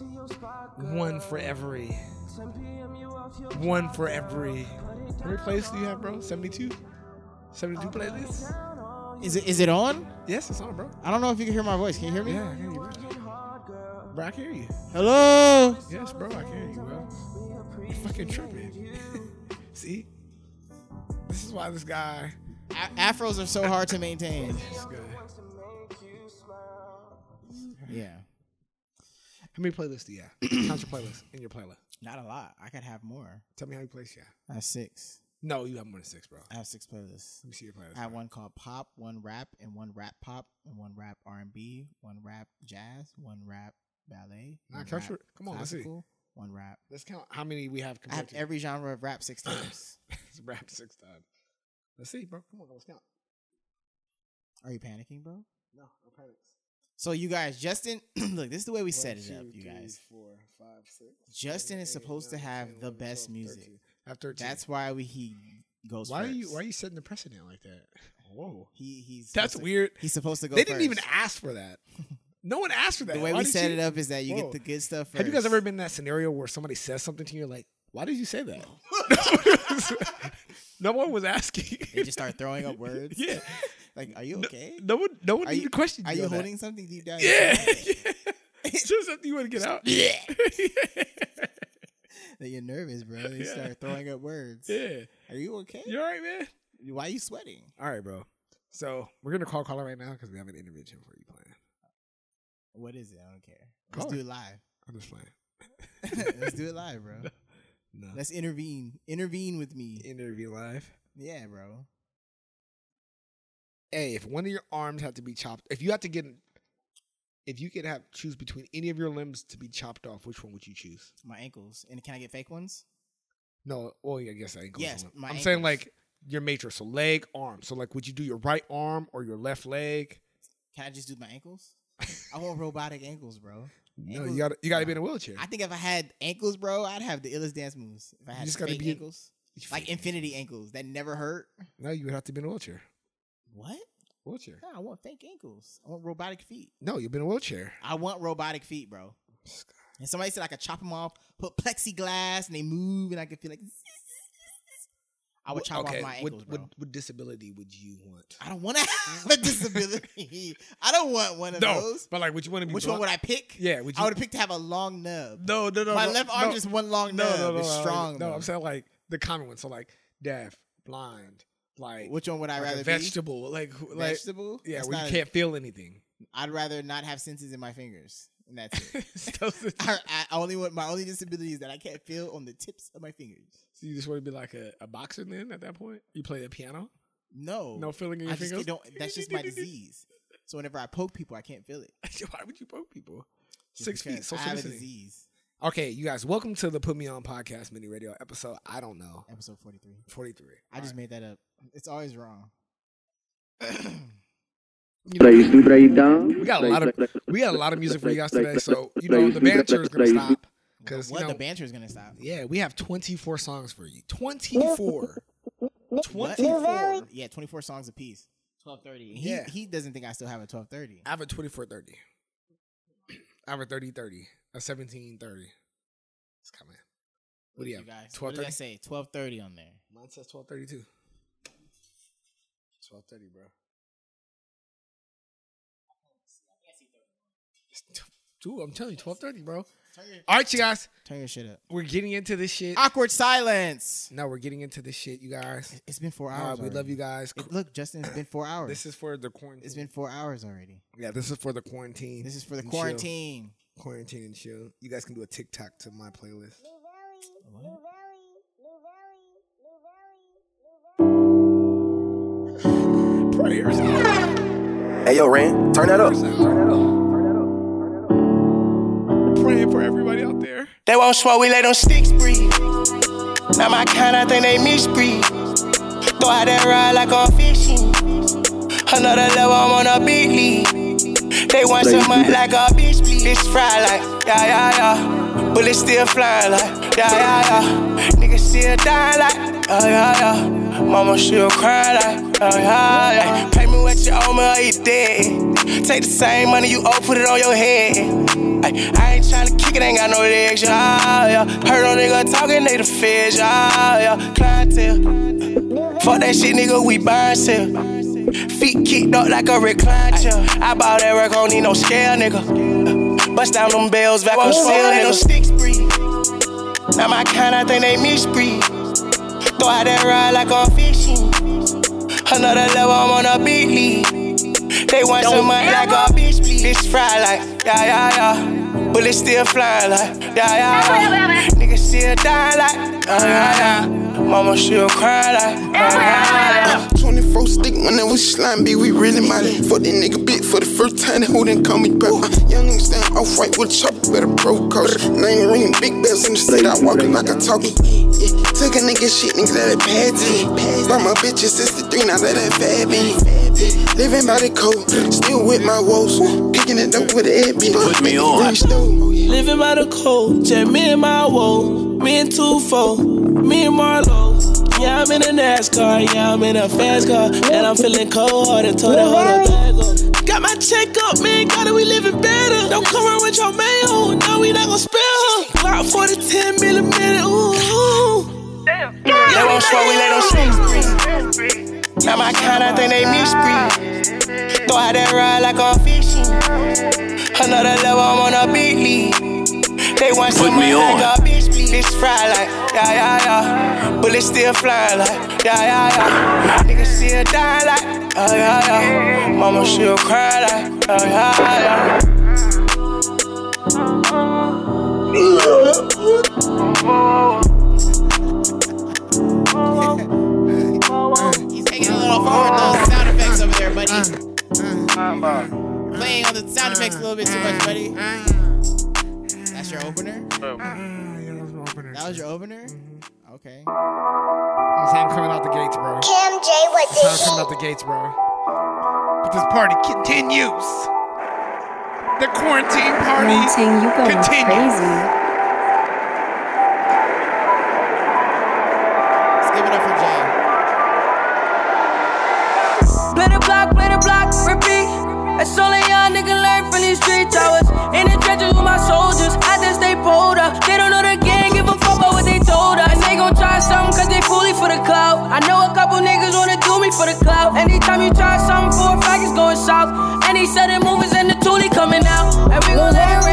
One for every. One for every. How many playlists do you have, bro? 72? 72 playlists? Is it is it on? Yes, it's on, bro. I don't know if you can hear my voice. Can you hear me? Yeah, I hear you, bro. Bro, I can hear you. Hello. Yes, bro, I can hear you, bro. You're fucking tripping. See? This is why this guy afros are so hard to maintain. Yeah. How many playlists do you have? Count your playlist in your playlist. Not a lot. I could have more. Tell me how many playlists you have. I have six. No, you have more than six, bro. I have six playlists. Let me see your playlist. I have one called pop, one rap, and one rap pop, and one rap R and B, one rap jazz, one rap ballet. Nah, one count rap your- come on, let's see. One rap. Let's count how many we have I have to every genre of rap six times. Let's rap six times. Let's see, bro. Come on, let's count. Are you panicking, bro? No, no panics. So you guys, Justin, look, this is the way we set it One, up, you three, guys. four, five, six, Justin seven, is eight, supposed to have 10, the 11, best 12, music. 13. I have 13. That's why we he goes. why are you why are you setting the precedent like that? Whoa. He he's That's to- weird. He's supposed to go. They didn't even ask for that. No one asked for that. The way Why we set you- it up is that you Whoa. get the good stuff first. Have you guys ever been in that scenario where somebody says something to you, like, why did you say that? no one was asking. They just start throwing up words. yeah. Like, are you okay? No one no one Are even you- questioned Are you. you on that. holding something deep down? Yeah. yeah. It's just something you want to get out. Yeah. that you're nervous, bro. They Yeah. start throwing up words. yeah. Are you okay? You all right, man? Why are you sweating? All right, bro. So we're gonna call caller right now because we have an intervention for you playing. What is it? I don't care. Call Let's do it live. I'm just playing. Let's do it live, bro. No. Let's intervene. Intervene with me. interview live. Yeah, bro. Hey, if one of your arms had to be chopped, if you had to get, if you could have choose between any of your limbs to be chopped off, which one would you choose? My ankles. And can I get fake ones? No, oh, yeah, I guess ankles. Yes, my I'm saying like your matrix, so leg, arm. So like, would you do your right arm or your left leg? Can I just do my ankles? I want robotic ankles, bro. No, you got to you got to be in a wheelchair. I think if I had ankles, bro, I'd have the illest dance moves. If I had just gotta be in- ankles, like infinity ankles that never hurt. no, you would have to be in a wheelchair. What? Wheelchair. No, I want fake ankles. I want robotic feet. No, you've been in a wheelchair. I want robotic feet, bro. And somebody said I could chop them off, put plexiglass, and they move, and I could feel like. I would chop okay, off my ankles, what, bro. what what disability would you want? I don't want to have a disability. I don't want one of No, those. but like, would you want to be? Which blind? one would I pick? Yeah, would you? I would pick to have a long nub. no, no, no. my no, left arm no, just one long nub. no, no, it's no, strong. No. I'm saying like the common ones. So like deaf, blind, like Which one would I like a rather vegetable, like be? like Vegetable? yeah, That's where you can't feel anything. I'd rather not have senses in my fingers, and that's it. I, I only want my only disability is that I can't feel on the tips of my fingers. So you just want to be like a, a boxer then at that point? You play the piano? No, No feeling in I your just don't. That's just my disease. So whenever I poke people, I can't feel it. Why would you poke people? Just Six feet, social I have a disease. Okay, you guys, welcome to the Put Me On Podcast mini radio episode. I don't know, Episode forty three. forty three. I just made that up. It's always wrong. Play, play down. we got a lot of we got a lot of music for you guys today. So you know the banter is gonna stop because you what know the banter is gonna stop? yeah we have twenty four songs for you. Twenty four. twenty four. Yeah, twenty four songs apiece. Twelve thirty. He Yeah. he doesn't think I still have a twelve thirty. I have a twenty four thirty. I have a 30 30. A 17 30. It's coming. What do you have? guys? 12 What did I 30? say? Twelve thirty on there. Mine says 12 32. 12 30, bro. Dude, I'm telling you, twelve thirty, bro. All right, you guys. turn your shit up. We're getting into this shit. Awkward silence. No, we're getting into this shit, you guys. It's been four hours. we love you guys. It- look, Justin, it's been four hours. This is for the quarantine. it's been four hours already. yeah, this is for the quarantine. This is for the and chill. quarantine. Quarantine and chill. You guys can do a TikTok to my playlist. Prayers. Hey yo, Ren, turn that up. Praying for everybody out there. They won't smoke, we let them sticks breathe. Now my kind, I think they misbreed. Throw out that ride like I'm fishing. Another level, I'm on a big league. They want some money like a bitch bleed. Fish fry like, yeah, yeah, yeah. Bullets still flying like, yeah, yeah, yeah. Niggas still dying like, yeah, yeah, yeah. Mama still cry like, yeah, yeah, yeah. Pay me what you owe me or you dead. Take the same money you owe, put it on your head. Ay, I ain't tryna kick it, ain't got no legs, yeah, yeah. Heard no nigga talking, they the feds, yeah, yeah. Clientele. Fuck that shit, nigga, we buy sell. Feet kicked up like a recline chair. I bought that work, don't need no scale, nigga. Bust down them bells, vacuum seal, nigga. Sticks breathe. Now my kind, I think they misbreed. Throw out that ride like I'm fishing. Another level, I'm on a league. They want some money like a bitch, please. Bitch fry like, yeah, yeah, yeah. Bullets still flying like, yeah, yeah, yeah. Niggas still dying like, yeah, yeah, yeah. Mama still cry like, yeah, yeah, yeah. 24 stick when it was slime, B, we really mighty. For the nigga bit for the first time, who didn't call me back. Uh, young nigga stand off white with a chopper, better bro coach. Name ring, big bells in the state, I walking like a talkie. Yeah, took a nigga shit, nigga, let it pad to. Brought my bitch at 63, now let that fab me. Living by the code, still with my woes. Kicking it up with a head beat. Put me on. Living by the code, just me and my woe. Me and two four, me and Marlo. Yeah, I'm in a NASCAR, yeah, I'm in a fast car. And I'm feeling cold hearted, told that hold up bag up. Got my check up, man, got it, we living better. Don't come around with your mayo, no, we not gonna spell her. Glock 40, 10 millimeter, ooh. Damn. They won't swear, we let them sleep. Now my kind, I think they misbreed. Throw out that ride like I'm fishing. Another level, I'm on a big league. They want Put some me money on. like a bitch, please. Bitch fry like, yeah, yeah, yeah. Bullets still flying like, yeah, yeah, yeah. Niggas still dying like, yeah, yeah, yeah. Mama still cry like, yeah, yeah, yeah. He's taking a little forward those sound effects over there, buddy. Playing on the sound effects a little bit too much, buddy. That's your opener? Ah, yeah, that was my opener. That was your opener? Okay. That's how I'm coming out the gates, bro. Kim J, what That's how I'm coming out the gates, bro. But this party continues. The quarantine party Ting, you going continues. crazy. Let's give it up for Jay. Play the block, play the block, repeat. That's all a young nigga learn from these streets. Said movies and the toolie coming out.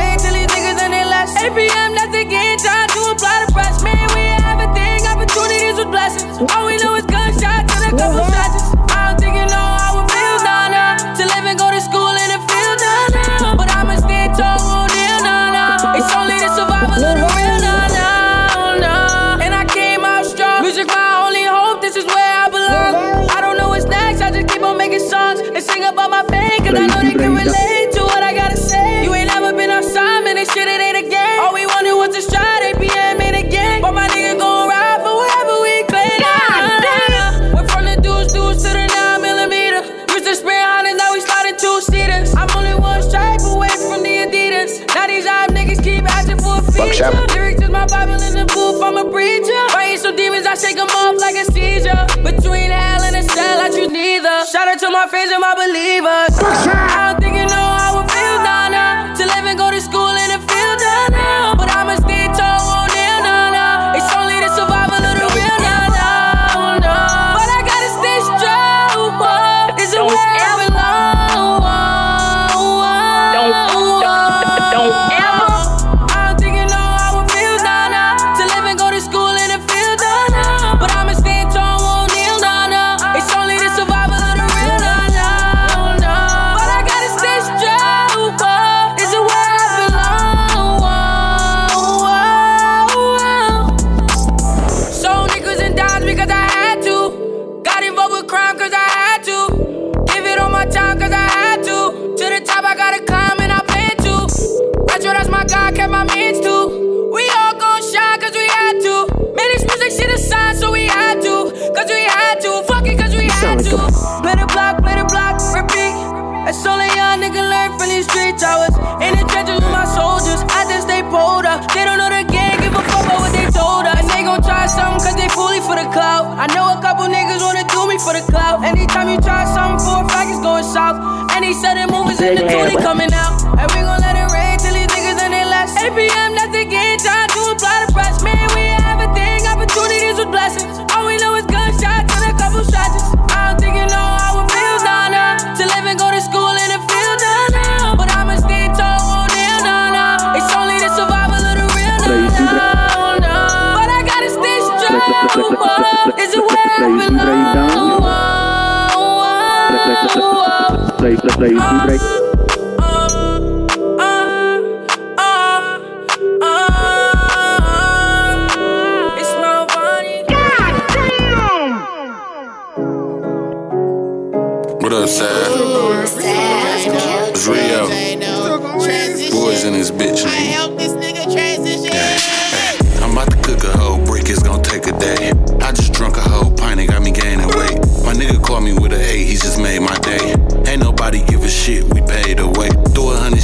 For. Lyrics is my Bible in the booth, I'm a preacher. Fighting some demons, I shake them off like a seizure. Between hell and a cell, I choose neither. Shout out to my friends and my believers. I don't think you know how it in the tootie coming out. Whoa, Play, my body. What up, Sad?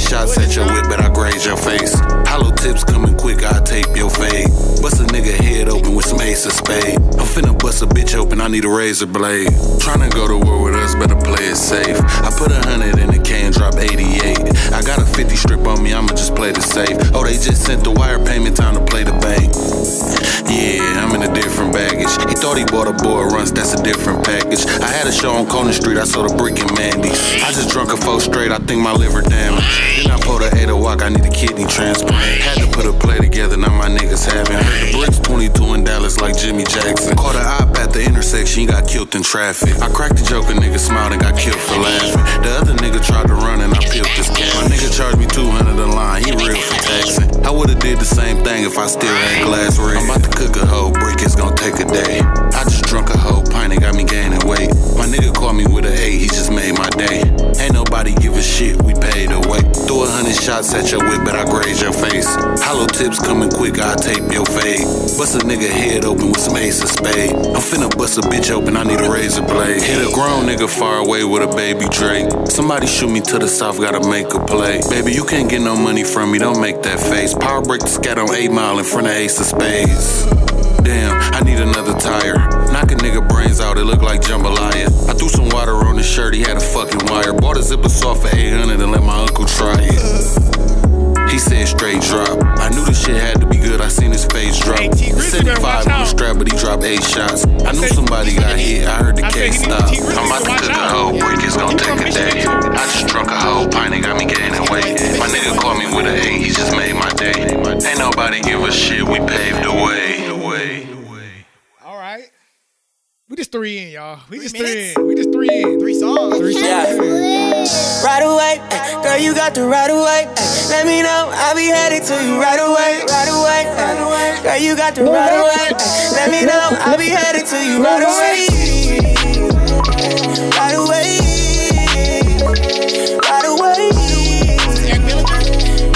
Shots at your whip, but I graze your face. Hollow tips coming quick, I tape your fade. Bust a nigga head open with some ace of spade. I'm finna bust a bitch open, I need a razor blade. Tryna go to war with us, better play it safe. I put a hundred in the can, drop 88. I got a 50 strip on me, I'ma just play the safe. Oh, they just sent the wire payment, time to play the bank. Yeah, I'm in a different baggage. He thought he bought a boy runs, that's a different package. I had a show on Conant Street, I saw the brick and Mandy's. I just drunk a four straight, I think my liver damaged. Then I pulled a eight walk, I need a kidney transplant. Had to put a play together, now my niggas haven't. Heard the bricks 22 in Dallas like Jimmy Jackson. Caught a op at the intersection, he got killed in traffic. I cracked a joke, a nigga smiled and got killed for laughing. The other nigga tried to run and I peeled this cat. My nigga charged me 200 a line, he real for taxing. I would've did the same thing if I still had glass. About to cook a whole brick, it's gonna take a day. I just drunk a whole pint, it got me gaining weight. My nigga called me with a eight, he just made my day. Ain't nobody give a shit, we paid away. Throw a hundred shots at your whip, but I graze your face. Hollow tips coming quick, I tape your fade. Bust a nigga head open with some ace of spade. I'm finna bust a bitch open, I need a razor blade. Hit a grown nigga far away with a baby Drake. Somebody shoot me to the south, gotta make a play. Baby, you can't get no money from me, don't make that face. Power break the scat on 8 mile in front of Ace of Spades. Damn, I need another tire. Knock a nigga brains out, it look like jambalaya. I threw some water on his shirt, he had a fucking wire. Bought a zipper soft for 800 and let my uncle try it. He said straight drop. I knew this shit had to be good, I seen his face drop. Hey, Tee Grizzley, 75 on the strap, but he dropped eight shots. I knew somebody got hit, I heard the I case stop. Tee Grizzley, I'm about to watch cook a whole brick, it's gonna take a day. I just drunk a whole pint, it got me gaining weight. My nigga called me with an eight, he just made my day. Ain't nobody give a shit, we paved the way. The way. All right. We just three in, y'all. We just minutes? three in. We just three in. Three songs. Three songs in. Right away, ay, girl, you got the right away. ay. Eh. Let me know, I'll be headed to you right away, right away, right. Girl, you got the right away. Let me know, I'll be headed to you right away, right away, right away,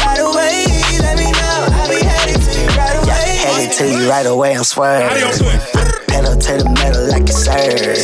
right away. Let me know, I'll be headed to you right away. Headed to you right away, I'm swerving. Pedal to the metal like a surgeon.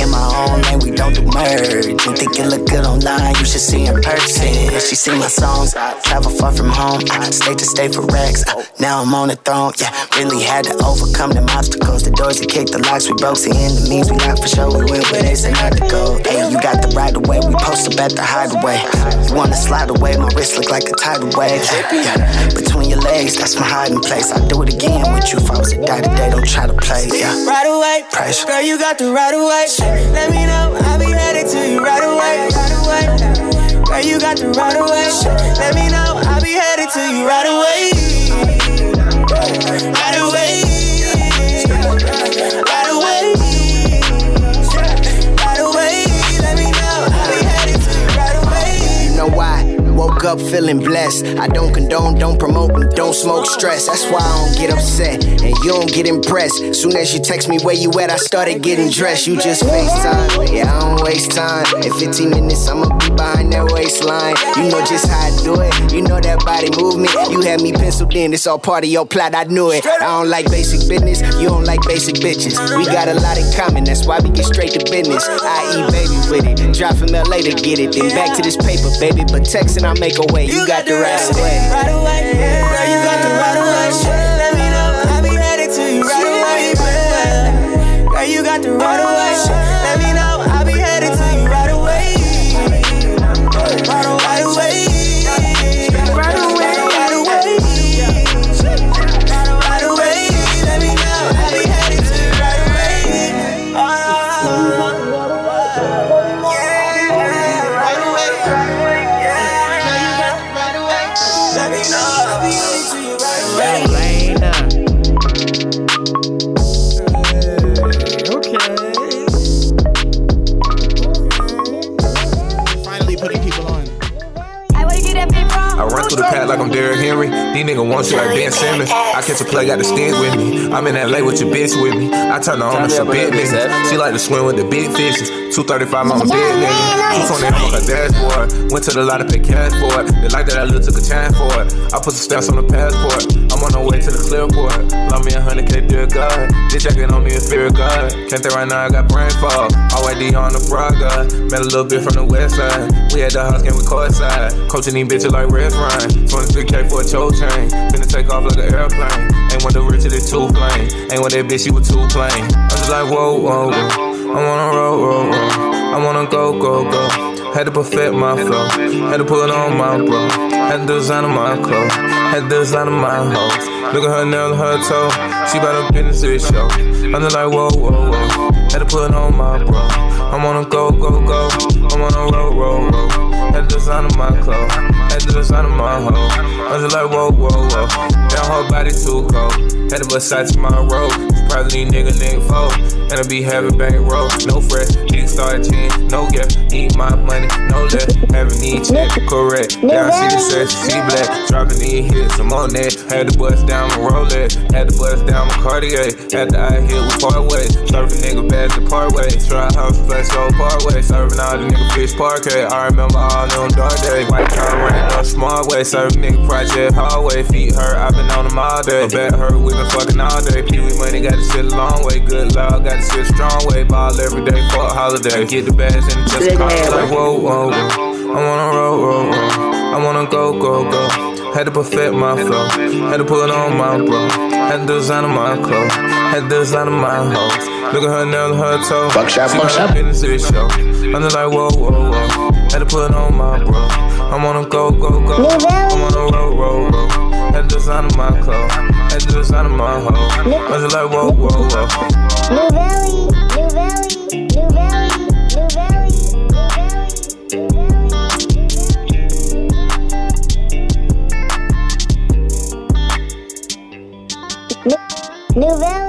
In my own lane, we don't do merge. You think you look good online, you should see in person. She sing my songs, travel far from home, uh, state to state for racks. Now I'm on the throne, yeah. Really had to overcome them obstacles. The doors that kicked, the locks we broke, in the enemies we locked for sure. We went where they said not to go. Hey, you got the right away, we post up at the hideaway. You wanna slide away, my wrist look like a tidal wave. Yeah, between your legs, that's my hiding place. I do it again with you if I was a die today, don't try to play. Yeah. Right away, Pressure. girl, you got the right away. Let me know, I'll be headed to you right away, right away. Girl, you got the right away. Let me know, I'll be headed to you right away, right away, Woke up feeling blessed. I don't condone, don't promote, and don't smoke stress. That's why I don't get upset and you don't get impressed. Soon as you text me where you at, I started getting dressed. You just FaceTime. Yeah, I don't waste time. In 15 minutes, I'ma be behind that waistline. You know just how I do it. You know that body movement. You had me penciled in. It's all part of your plot. I knew it. I don't like basic business. You don't like basic bitches. We got a lot in common. That's why we get straight to business. I eat baby with it. Drive from LA to get it. Then back to this paper, baby. But texting, I make a way. You got the right away. Right away, girl, you got the right away. Want you like Ben Simmons. I catch a play, got the stick with me. I'm in LA with your bitch with me. I turn her on to some big business. She like to swim with the big fishes. 235 on a big nigga. 220 on her dashboard. Went to the lot to pay cash for it. They like that I little took a chance for it. I put some stamps on the passport. I'm on the way to the clearport. Love me a hundred K, dear God. This jacket on me a fear of God. Can't think right now, I got brain fog. Always D on the God. Met a little bit from the west side. We had the house game with court side. Coaching these bitches like Red Ryan. 23K for a choke chain. Finna take off like an airplane. Ain't want the rich of the two plane. Ain't want that bitch, she was too plain. I'm just like, whoa, whoa, whoa. I wanna roll, roll, roll. I wanna go, go, go. Had to perfect my flow. Had to put it on my bro. Had to design my clothes. Had to design my hoes. Look at her nail and her toe. She bout her business this show. I'm just like, whoa, whoa, whoa. Had to put it on my bro. I wanna go, go, go. I wanna roll, roll, roll. Had to design on my clothes. Had to design on my hoe. I'm just like, whoa, whoa, whoa. That whole body too cold. Had sides to my road. Probably nigga, nigga, fold. And I be having bank roll. No fresh, start 10. No gap, eat my money. No less, having need check. Correct. Down, see the stretch, see black. Dropping these hits, I'm on that. Had to bust down my Rolex. Had to bust down my Cartier. Had to out here with part ways. Surfing nigga back to part ways. Try house, flex, go part ways. Serving all the nigga fish parquet. I remember all them dark days. White car ran up smart way. Serving nigga project hallway. Feet hurt, i been on them all day. Bet hurt, we been fucking all day. Pee money got to sit a long way. Good love, got to sit strong way. Ball every day for a holiday. Get the bags and just call it like whoa, whoa. I wanna roll, roll, roll. I wanna go, go, go. Had to perfect my flow. Had to put on my bro. Had to design on my clothes. Had to design on my hoes. Look at her nail and her toe. Fuck shop, She fuck got shop. a this show. I'm just like whoa, whoa, whoa. Had to put it on my bro. I wanna go, go, go. I wanna roll, roll, roll. Had to design on my clothes. Had to design on my hoe. I'm just like whoa, whoa, whoa. New Valley, New Valley, New Valley, Valley.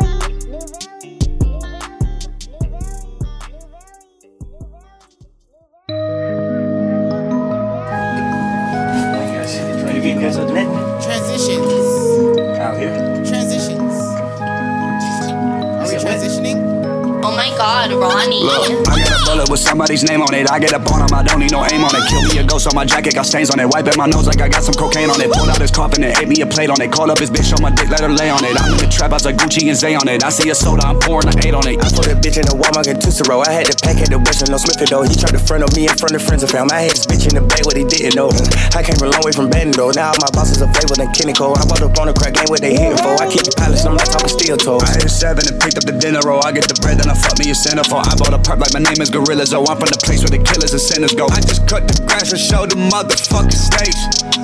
I got a bullet with somebody's name on it. I get up on him, I don't need no aim on it. Kill me a ghost on my jacket, got stains on it. Wipe at my nose like I got some cocaine on it. Pulled out his coffin and ate me a plate on it. Called up his bitch on my dick, let her lay on it. I'm in the trap, I was like Gucci and Zay on it. I see a soda, I'm pouring, I ate on it. I put a bitch in the Walmart and Tootsie I had to pack at the Western, no Smith though. He tried to front of me in front of friends and fam. I had this bitch in the bag, what he didn't know. I came a long way from Bandon though. Now my bosses are flavor than Kenny Cole. I bought up on the crack game what they hitting for. I keep the pilots, I'm not talking steel toe. I hit a seven and picked up the dinner roll. I get the bread, then I fuck me a centerfold. I bought a perp like my name is Gorillas. Oh, I'm from the place where the killers and sinners go. I just cut the grass and show the motherfucking stage.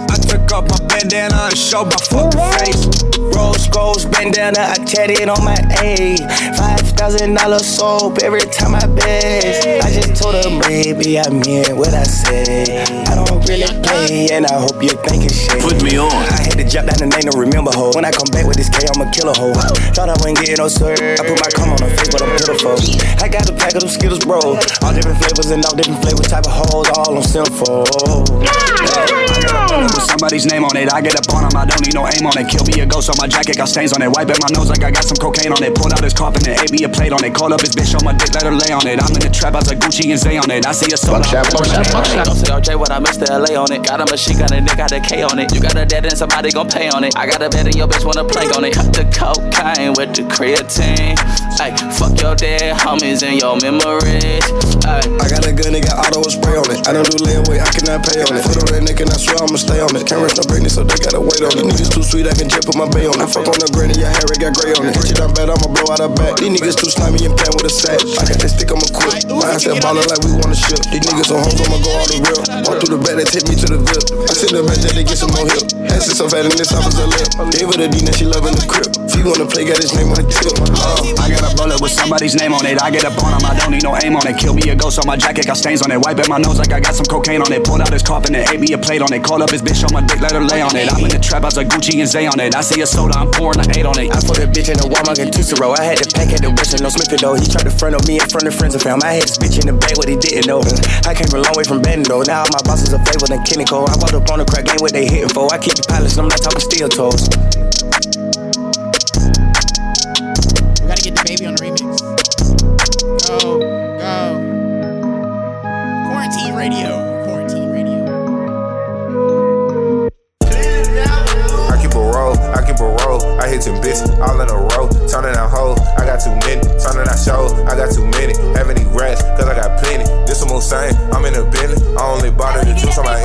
I took off my bandana and showed my fucking face. Rose gold bandana, I tatted on my A. Five thousand dollar soap every time I best. I just told her maybe I meant what I said. I don't really play, and I hope you're thinking shit. Put me on. I had to jump down the name to remember hoe. When I come back with this K, I'ma kill a killer hoe. Thought I wouldn't get no sir. I put my cum on her face, but I'm pitiful. I got a pack of them Skittles, bro. All different flavors and all different flavors, type of hoes, all on simple. I got a bullet with somebody's name on it. I get up on him, I don't need no aim on it. Kill me a ghost on my jacket, got stains on it. Wipe at my nose like I got some cocaine on it. Pulled out his coffin and ate me a plate on it. Called up his bitch on my dick, let her lay on it. I'm in the trap, I was like Gucci and Zay on it. I see a soda. Fuck shop, fuck shop, fuck shop. Don't say OJ what I missed the LA on it. Got a machine gun and they got a K on it. You got a dead and somebody gon' pay on it. I got a bet and your bitch wanna play on it. Cut the cocaine with the creatine. Ay, fuck your dead homies and your memories. I got a gun, they got auto spray on it. I don't do layaway, I cannot pay on it. Foot on that neck and I swear I'ma stay on it. Can't rush no pregnant, so they gotta wait on it. Niggas too sweet, I can just put my bay on it. Fuck on the granny, your hair, it got gray on it. Shit, I'm bad, I'ma blow out her back. These niggas too slimy and playing with a sack. I got that stick, I'ma quit. That ballin' like we wanna ship. These niggas on hoes, I'ma go all the real. Walk through the back, they take me to the VIP. I send them back they get some more hip. Ass is so fat in this, I was a lip. Gave her the D, now she loving the crib. If you wanna play, got his name on the tip. Uh, I got a bullet with somebody's name on it. I get up on him, I don't need no aim on it. Kill me a ghost on my jacket, got stains on it. Wipe at my nose like I got some cocaine on it. Pulled out his coffin and ate me a plate on it. Called up his bitch on my dick, let her lay on it. I'm in the trap house like Gucci and Zay on it. I see a soda, I'm pouring an eight on it. I put a bitch in a Walmart and Roll. I had to pack at the Western, no Smith though. He tried to front on me in front of friends and fam. I had this bitch in the bag, what he didn't know. I came a long way from Bend though. Now all my bosses are flavor than Kenny Cole. I bought up on the crack game, what they hitting for. I keep the pilots, I'm not talking steel toes. We gotta get the baby on the remix. Go. Radio. Quarantine radio. I keep a roll, I keep a roll. I hit them bitches all in a row. Turning out hoes, I got too many. Turning out show, I got too many. Having these rats, cause I got plenty. This a Mulsanne, I'm in a Bentley. I only bought the juice on my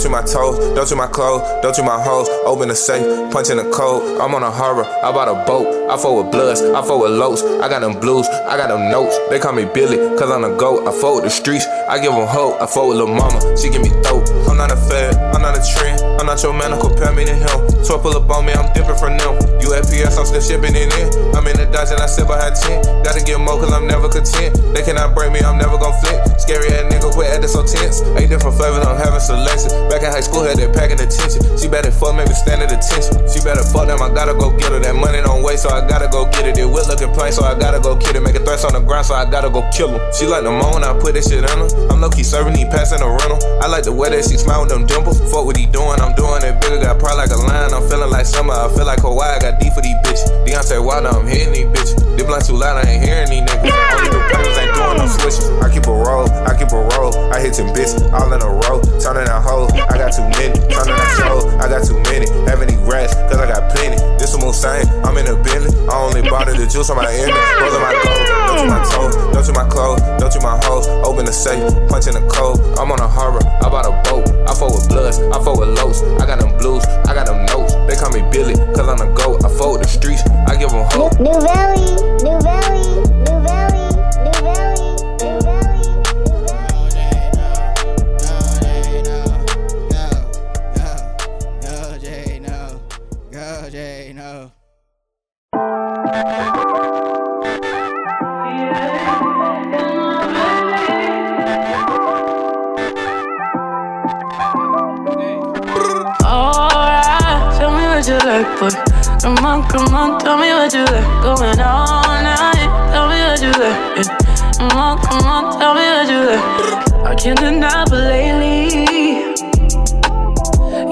don't you my toes, don't you my clothes, don't you my hoes. Open the safe, punching the code. I'm on a harbor, I bought a boat. I fuck with bloods, I fuck with lows. I got them blues, I got them notes. They call me Billy, cause I'm a goat. I with the streets, I give them hope. I fuck with Lil' Mama, she give me dope. I'm not a fad, I'm not a trend. I'm not your man, compare me to him. So pull up on me, I'm different from them. UFPS, I'm still shipping it in. I'm in the Dodge and I sit behind 10. Gotta get more cause I'm never content. They cannot break me, I'm never gon' flip. Scary ass nigga, quit acting so tense. Eight different flavors, I'm having selection. Back in high school, had that packing attention. She better fuck, maybe stand at attention. She better fuck them, I gotta go get her. That money don't wait, so I gotta go get it. It will looking plain, so I gotta go get it. Make a threats on the ground, so I gotta go kill him. She like the moan, I put that shit in her. I'm low key serving, he passing a rental. I like the way that she smile with them dimples. Fuck what he doing, I'm doing it bigger. Got pride like a lion, I'm feeling like summer. I feel like Hawaii, I got D for these bitches. Deontay Wilder, I'm hitting these bitches. They blunt too loud, I ain't hearing these niggas. Only the rappers ain't doing no switches. I keep a roll, I keep a roll. I hit them bitches all in a row. Turning out hoes, I got too many. Turning out shows, I got too many. Having these rats, cause I got plenty. This a Mulsanne, I'm in a Bentley. I only bought it the juice on my image. Rolling my gold, don't you my toes, don't you my clothes, don't you my hoes. Open the safe, punching the code. I'm on a horror, I bought a boat. I fuck with bloods, I fuck with lows. I got them blues, I got them notes. They call me Billy, cause I'm a goat. I with the streets, I give them hope. New New Valley, New Valley, Alright, tell me what you like, boy. Come on, come on, tell me what you like. Going all night, tell me what you like. Yeah. Come on, come on, tell me what you like. I can't deny, but lately,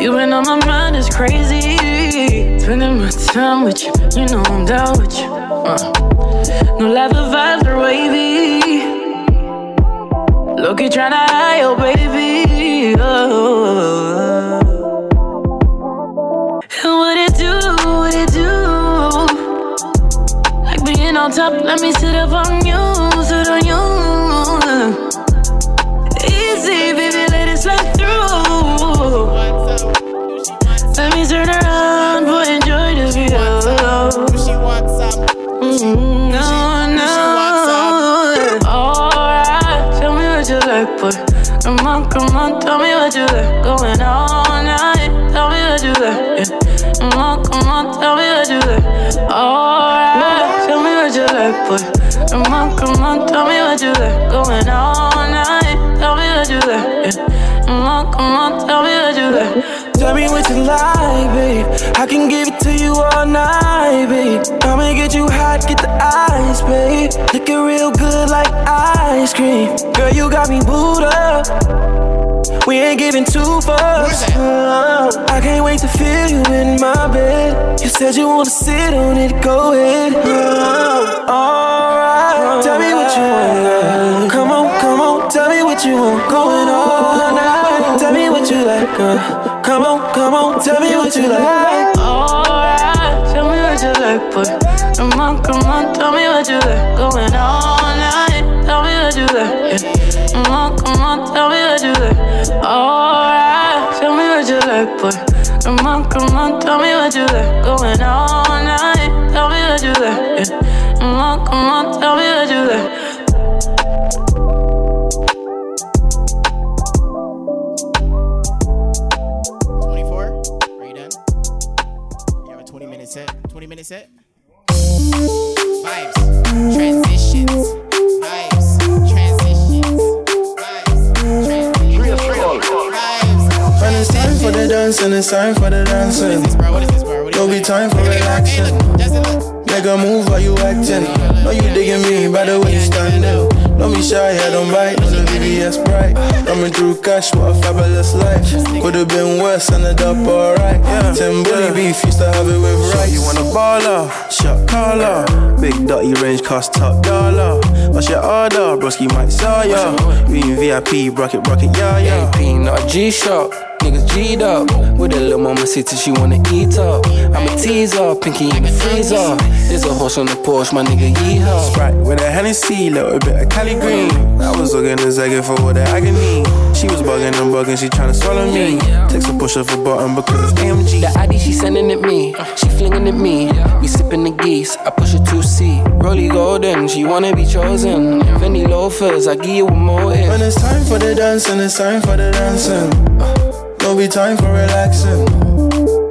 you've been on my mind, it's crazy. My time with you, you know I'm down with you. Uh. No the vibes are wavy. Look, you tryna hide your baby. Oh. What it do, what it do? Like being on top, let me sit up on you, sit on you. No, no. Alright, tell me what you like, boy. Come on, come on, tell me what you like. Going all night, tell me what you like. Yeah. Come on, come on, tell me what you like. Alright, tell me what you like, boy. Come on, come on, tell me what you like. Going all night, tell me what you like. Yeah. Come on, come on, tell me what you like. Tell me what you like, babe. I can give it to you all night, babe. I'ma get you hot, get the ice, babe. Looking real good like ice cream. Girl, you got me booed up. We ain't giving two fucks. Uh, I can't wait to feel you in my bed. You said you wanna sit on it, go ahead. Uh, Alright, tell me what you want. girl. Come on, come on, tell me what you want. Going all night. Tell me what you like. Uh, come on, come on, tell me what you like. Alright, tell me what you like, boy. Come on, come on, tell me what you like. Going all night, tell me what you like. Yeah. Like, boy. Come on, come on, tell me what you like. Going all night, tell me what you like. Yeah. Come on, come on, tell me what you like. Set. Twenty-minute set. Vibes. Transitions. Dancing, it's time for the dancing. No be time for relaxing. Nigga, move while you acting. Know you digging me by the way you standing. Don't be shy, I don't bite. No the VVS bright. Coming through cash, what a fabulous life. Could've been worse, ended up alright. Yeah. Tim Bully beef, used to have it with rice. You wanna baller, shot caller. Big dotty range cost top dollar. What's your order? Broski might sell ya. We in VIP, bracket, bracket, yeah, yeah. AP, not a G Shock. G'd up with a little mama city she wanna eat up. I'm a teaser, pinky in the freezer. There's a horse on the porch, my nigga yeehaw. Sprite with a Hennessy, little bit of Cali Green. I was looking a second for all the agony. She was bugging and bugging, she tryna swallow me. Takes a push off a button because it's AMG. The ID she sending at me, she flinging at me. We sipping the geese, I push her to C. Rolly golden, she wanna be chosen. Fendi loafers, I give you a motive. When it's time for the dancing, it's time for the dancing. No be time for relaxing.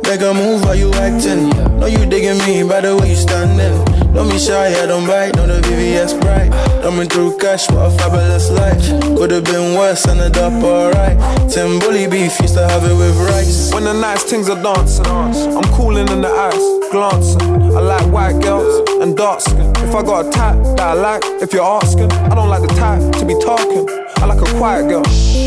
Make a move while you acting. Know you digging me by the way you standing. Don't be shy, I don't bite. Know the VVS bright. Coming through cash, what a fabulous life. Could've been worse, ended up alright. Tim Bully beef, used to have it with rice. When the nice things are dancing, I'm cooling in the ice, glancing. I like white girls and dark skin. If I got a type that I like, if you're asking, I don't like the type to be talking. I like a quiet girl.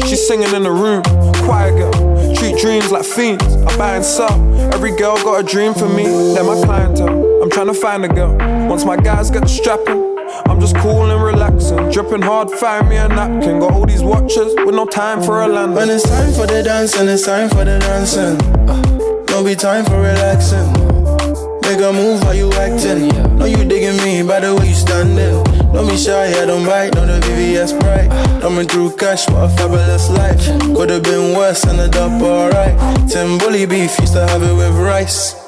She's singing in the room, quiet girl. Treat dreams like fiends. I buy and sell. Every girl got a dream for me. They're my clientele. I'm trying to find a girl. Once my guys get the strapping, I'm just cool and relaxing. Dripping hard, find me a napkin. Got all these watches with no time for a land. When it's time for the dancing, it's time for the dancing. No be time for relaxing. Nigga, move how you acting. Know you digging me by the way you standing. Don't be shy, I don't bite. Know the VVS bright. Coming through cash, what a fabulous life. Could've been worse, ended up alright. Ten Bully beef, used to have it with rice.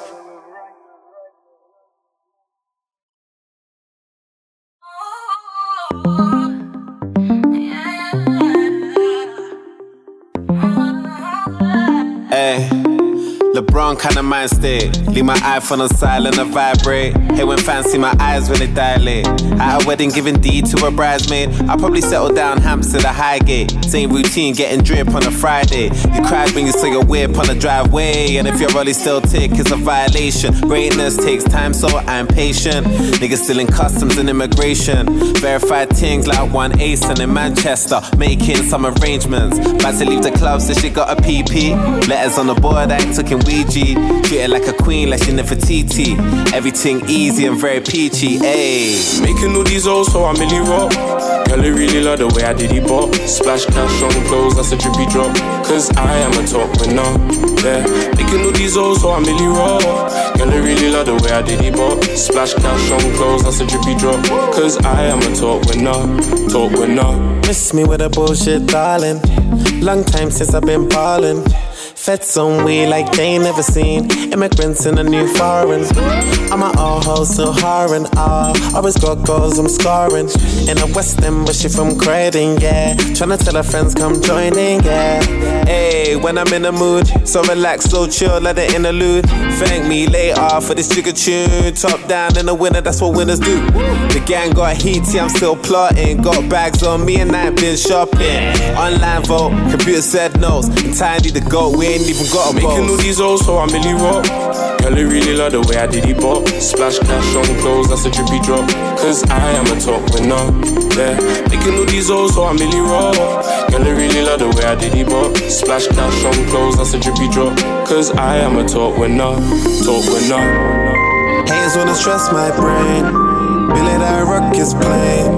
Kind of mind state. Leave my iPhone on silent and vibrate. Hey, when see my eyes when they dilate. At a wedding, giving D to a bridesmaid. I probably settle down Hampstead or Highgate. Same routine, getting drip on a Friday. You cried when you saw your whip on the driveway. And if your rolly still tick, it's a violation. Greatness takes time, so I'm patient. Niggas still in customs and immigration. Verified things like one ace and in Manchester. Making some arrangements. About to leave the club, so she got a PP. Letters on the board, I ain't talking Ouija. Treat her like a queen, like she never TT. Everything easy and very peachy, ayy. Making all these O's, so I'm really rock. Girl, I really love the way I did it bop. Splash cash on clothes, that's a drippy drop. Cause I am a top winner. Yeah. Making all these O's, so I'm really rock. Girl, I really love the way I did it bop. Splash cash on clothes, that's a drippy drop. Cause I am a top winner. Top winner. Miss me with a bullshit, darling. Long time since I've been ballin'. Fed some way like they ain't never seen. Immigrants in a new foreign. I'm an all hoes still harring. Ah, always got goals I'm scoring. In a West End, but she from Croydon, yeah. Tryna tell her friends come join in, yeah. Hey, when I'm in the mood, so relax, so chill, let the interlude. Thank me later for this jigger tune. Top down in the winter, that's what winners do. The gang got heaty, I'm still plotting. Got bags on me and I ain't been shopping. Online vote, computer said. And tiny the goat, we ain't even got a Making all these O's, so I'm really rock. Girl, I really love the way I did it bop. Splash cash on clothes, that's a drippy drop. Cause I am a top winner. Yeah. Making all these O's, so I'm really rock. Girl, I really love the way I did it bop. Splash cash on clothes, that's a drippy drop. Cause I am a top winner. Top winner. Haters wanna stress my brain. Billy that rock is plain.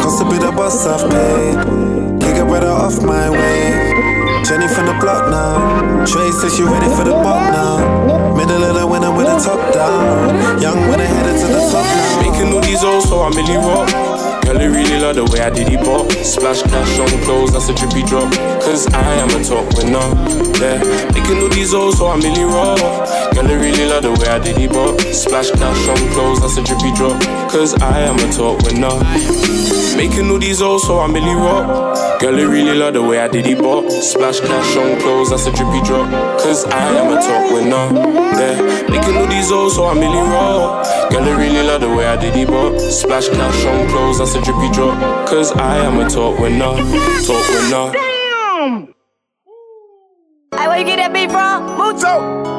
Cost a bit of bus I've paid. Kick a brother off my way. Jenny from the block now. Trey says she ready for the bop now. Middle of the winter with a top down. Young I headed to the top now. Making all these O's, so I'm in really rock. I really love the way I did it bop. Splash cash on clothes, that's a drippy drop. Cause I am a top winner. Yeah. Making all these O's, so I'm really raw. Girl, really love the way I did it bop. Splash cash on clothes, that's a drippy drop. Cause I am a top winner. Making all these O's, so I'm really. Girl, I really love the way I did it bop. Splash cash on clothes, that's a drippy drop. Cause I am a top winner. Yeah. Making all these O's, so I'm really raw. I really love the way I did it bop. Splash cash on clothes, that's a drippy drop. Cause I am a top winner. Top winner. Damn! I was you get that beat from? Mucho.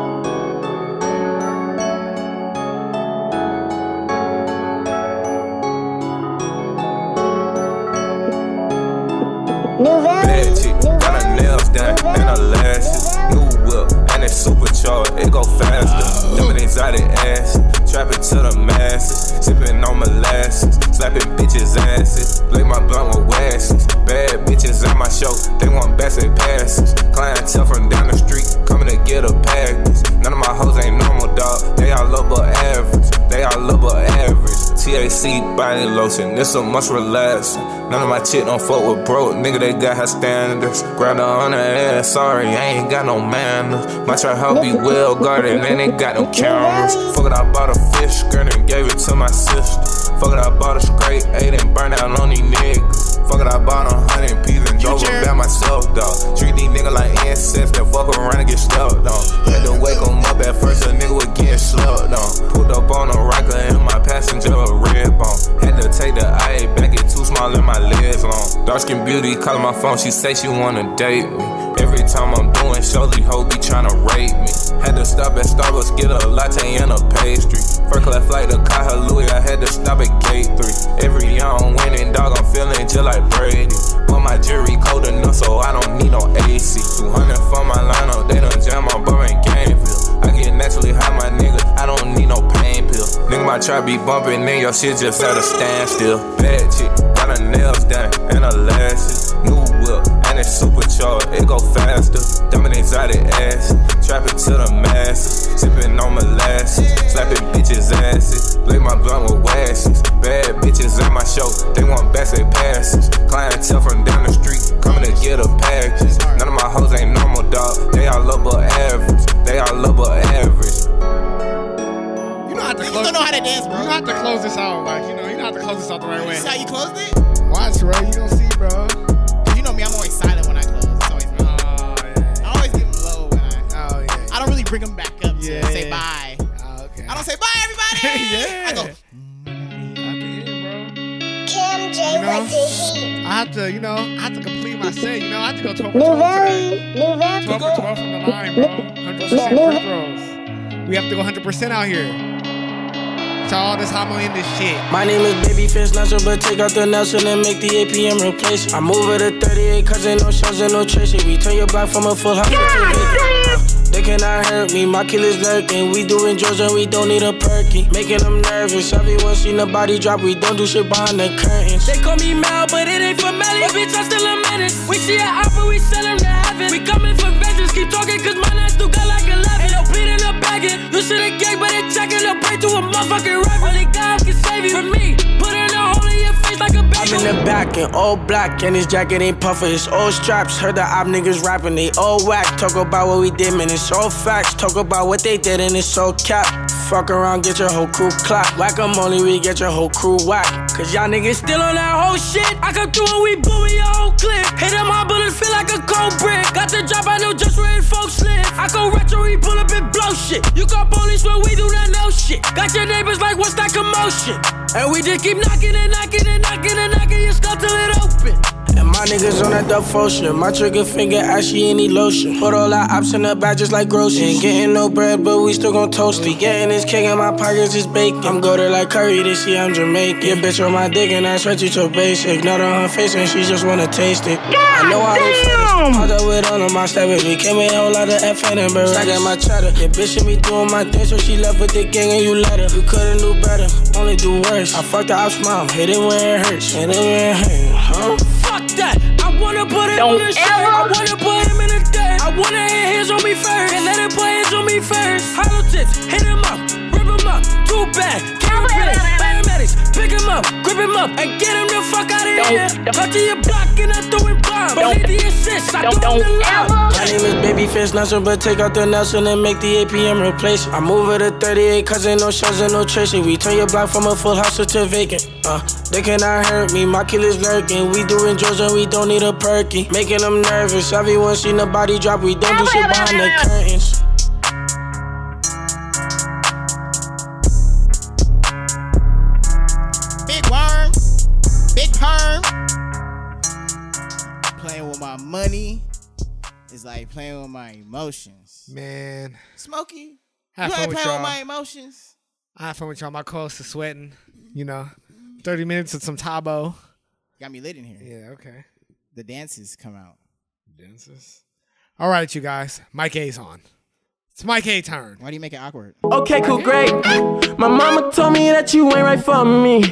Bad chick, got her nails done and her lashes. New whip and it's supercharged, it go faster. Them exotic ass, trapping to the masses. Sipping on molasses, slapping bitches' asses. Lick my blunt with waxes. Bad bitches at my show, they want basket passes. Clientele from down the street, coming to get a package. None of my hoes ain't normal, dog. They all but average. They all but average. TAC body lotion, this a must relaxing. None of my chick don't fuck with broke, nigga. They got her standards. Grab her on her ass, sorry, I ain't got no manners. My trap house be well guarded, and they got no cameras. Fuck it, I bought a fish skirt and gave it to my sister. Fuck it, I bought a scrape, ate and burned out on these niggas. Fuck it, I bought a hundred pieces and drove them by myself, dog. Treat these niggas like insects that fuck around and get slept on. Had to wake 'em up at first, a nigga was getting slept on. Pulled up on a rocker and my passenger, a red bone. Had to take the IA back, it too small in my legs long. Dark skin beauty calling my phone, she say she wanna date me. Every time I'm doing these hoes be tryna rape me. Had to stop at Starbucks, get a latte and a pastry. First class flight to Kahului, I had to stop at gate three. Every year I'm winning, dog, I'm feeling just like Brady. But my jury cold enough, so I don't need no AC. 200 for my lineup, they done jam my bar in Gameville. I get naturally high, my nigga, I don't need no pain pill. Nigga, my trap be bumping, then your shit just at a standstill. Bad chick, got her nails done and her lashes. New whip, and supercharged, it go faster. Diamond exotic ass, trapping to the masses. Sipping on molasses, slapping bitches' asses. Lick my blunt with waxes. Bad bitches at my show, they want basket passes. Clientele from down the street, coming to get a package. None of my hoes ain't normal, dog. They all look but average. They all look but average. You don't have to close. don't know how to dance, bro. You don't have to close this out, like you know. You don't have to close this out the right way. This is how you closed it? Watch, bro. You don't see, bro. Bring them back up to say bye. Oh, okay. I don't say bye, everybody. yeah. I go. Kim J You know? with the heat. I have to, you know, I have to complete my set. You know, I have to go 12 for New 12 Valley, today. New 12 for 12 from the line, bro. 100% free throws. We have to go 100% out here. To all this homily in this shit. My name is Baby Babyface Nelson, but take out the Nelson and make the APM replace. I move it to 38, cause ain't no shows and no trace it. We turn your block from a full house to vacant. Uh, They cannot hurt me, my killer's lurking. We doing drugs and we don't need a perky. Making them nervous. Everyone seen a body drop, we don't do shit behind the curtains. They call me Mal, but it ain't for Melly. Bitch, I'm still a menace. We see an offer, we send them to heaven. We coming for vengeance, keep talking, cause my ass still got like 11. Ain't no bleeding or begging. You should have gang, but it checking. They'll pray to a motherfucking reverend. Only God can save you from me. Put in a hole in your face like a I'm in the back in all black, and his jacket ain't puffer. It's all straps. Heard the op niggas rapping, they all whack. Talk about what we did, man, it's all facts. Talk about what they did, and it's all cap. Fuck around, get your whole crew clap. Whack 'em only, we get your whole crew whack. Cause y'all niggas still on that whole shit. I come through and we booming your whole clip. Hit 'em hard bullets, feel like a cold brick. Got the job, I know just where folks live. I go retro, we pull up and blow shit. You call police when we do not know shit. Got your neighbors like, what's that commotion? And we just keep knocking and knocking and knocking and knocking your skull till it open. And my niggas on that dope shit. My trigger finger ashy any lotion. Put all our ops in the bag just like groceries. Ain't getting no bread, but we still gon' toast it. Getting this cake in my pockets is bacon. I'm golden like curry, this year I'm Jamaican. Your bitch on my dick and I swear you so basic. Not on her face and she just wanna taste it. I know how they feel. Hard with all of my with me. Came in a whole lot of FN and berets. I got my cheddar. Your bitch should be doing my thing, so she left with the gang and you let her. You couldn't do better, only do worse. I fucked the ops mom, hit it where it hurts. Hit it where it hurts, huh? Fuck that. I wanna put it Don't on the shirt. I wanna put him in the dirt. I wanna hit hands on me first. And let him put hands on me first. Hollow tips, hit him up, rip him up. Too bad. Carry paramedics, pick him up, grip him up, and get him the fuck out of here. Cut to your block and I throw it bomb. Don't need the assist, I don't, throw it loud. My name is Babyface Nelson, but take out the Nelson and make the APM replace it. I move it to 38, cause ain't no shows and no tracing. We turn your block from a full house to vacant. Uh, they cannot hurt me, my killer's lurking. We doing drugs and we don't need a perky. Making them nervous, everyone seen the body drop. We don't do shit behind the curtains. Money is is like playing with my emotions. Man, Smokey, Have you fun ain't with playing with y'all. my emotions. I have fun with y'all. My co-host is sweating. You know, thirty minutes of some Tabo. Got me lit in here. Yeah, okay. The dances come out. Dances. All right, you guys. Mike A's on. It's Mike A turn. Why do you make it awkward? Okay, cool, great. My mama told me that you ain't right for me.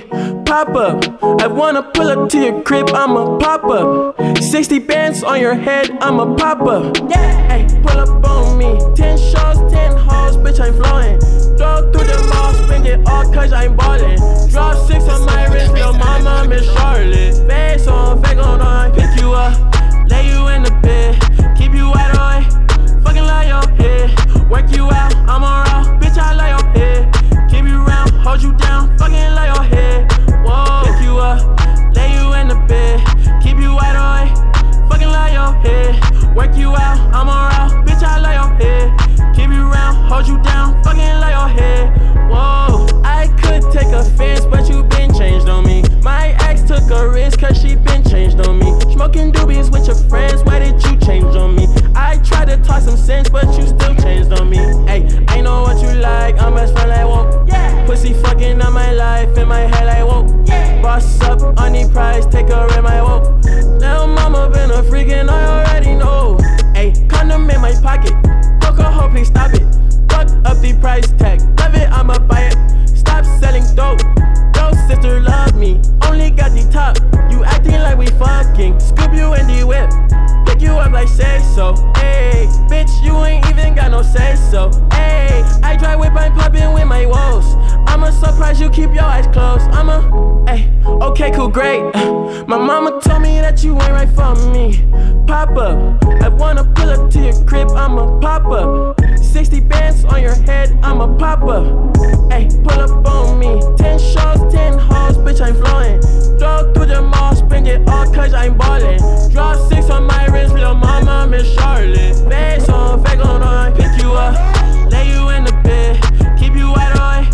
Pop up. I wanna pull up to your crib, I'm a pop up. 60 bands on your head, I'm a pop up. Yeah, hey, pull up on me. 10 shows, 10 hoes, bitch, I'm flowing. Throw through the mall, spend it all cause I'm ballin'. Drop six on my wrist, little mama, Miss Charlotte. Face on, fake on, I pick you up. Lay you in the bed, keep you wide on. Lie your head. Work you out, I'm around. Bitch, I lay your head. Keep you round, hold you down. Fucking lay your head. Whoa. Pick you up, lay you in the bed. Keep you wide on. Fucking lay your head. Work you out, I'm around. Bitch, I lay your head. Keep you round, hold you down. Fucking lay your head. Whoa. I could take offense, but you been changed on me. My ex took a risk, cause she been changed on me. Smoking doobies with your friends, why did you change on me? I tried to talk some sense, but you still changed on me. Hey, I know what you like, I'm best friend like whoa. Yeah. Pussy fucking on my life, in my head like whoa. Yeah. Boss up on the price, take a in my whoa. Little mama been a freak and I already know. Hey, condom in my pocket, fuck a hoe, please stop it. Fuck up the price tag, love it, I'ma buy it. Stop selling dope. Yo, sister, love me. Only got the top. You acting like we fucking. Scoop you in the whip. Pick you up like say so. Hey, bitch, you ain't even got no say so. Hey, I drive whip, I'm popping with my woes. I'ma surprise you, keep your eyes closed. I'ma, hey, okay, cool, great. My mama told me that you ain't right for me. Pop up, I wanna pull up to your crib, I'ma pop up. 60 bands on your head, I'm a pop up. Hey, pull up on me. 10 shows, 10 hoes, bitch, I'm flowing. Throw through the mall, spend it all cause I'm ballin'. Drop six on my wrist, little mama, Miss Charlotte. Face on, fake on, I pick you up. Lay you in the bed, keep you wide on.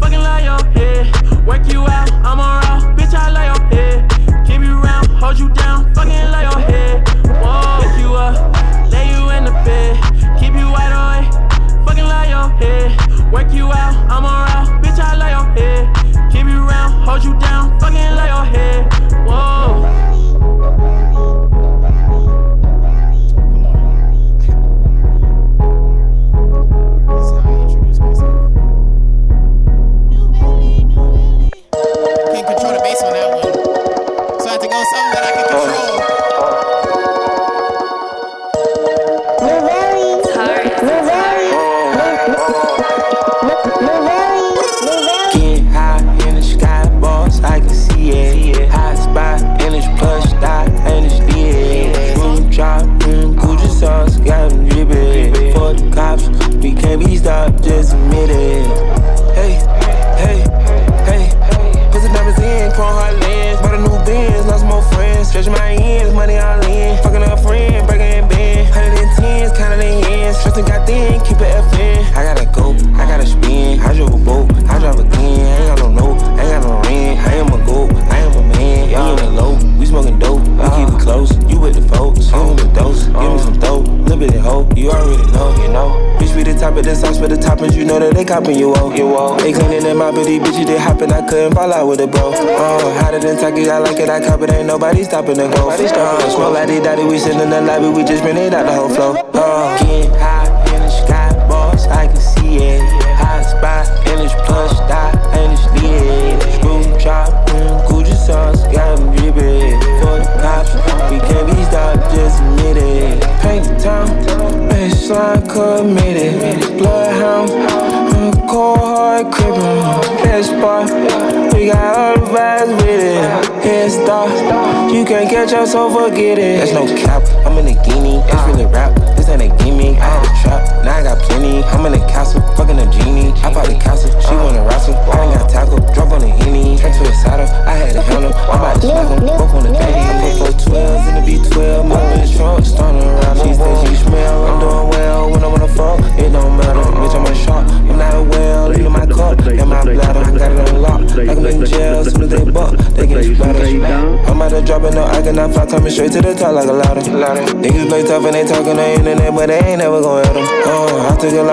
Fucking lie your head. Work you out, I'm around. Bitch, I lay your head. Keep you round, hold you down. Fucking lay your head. Whoa,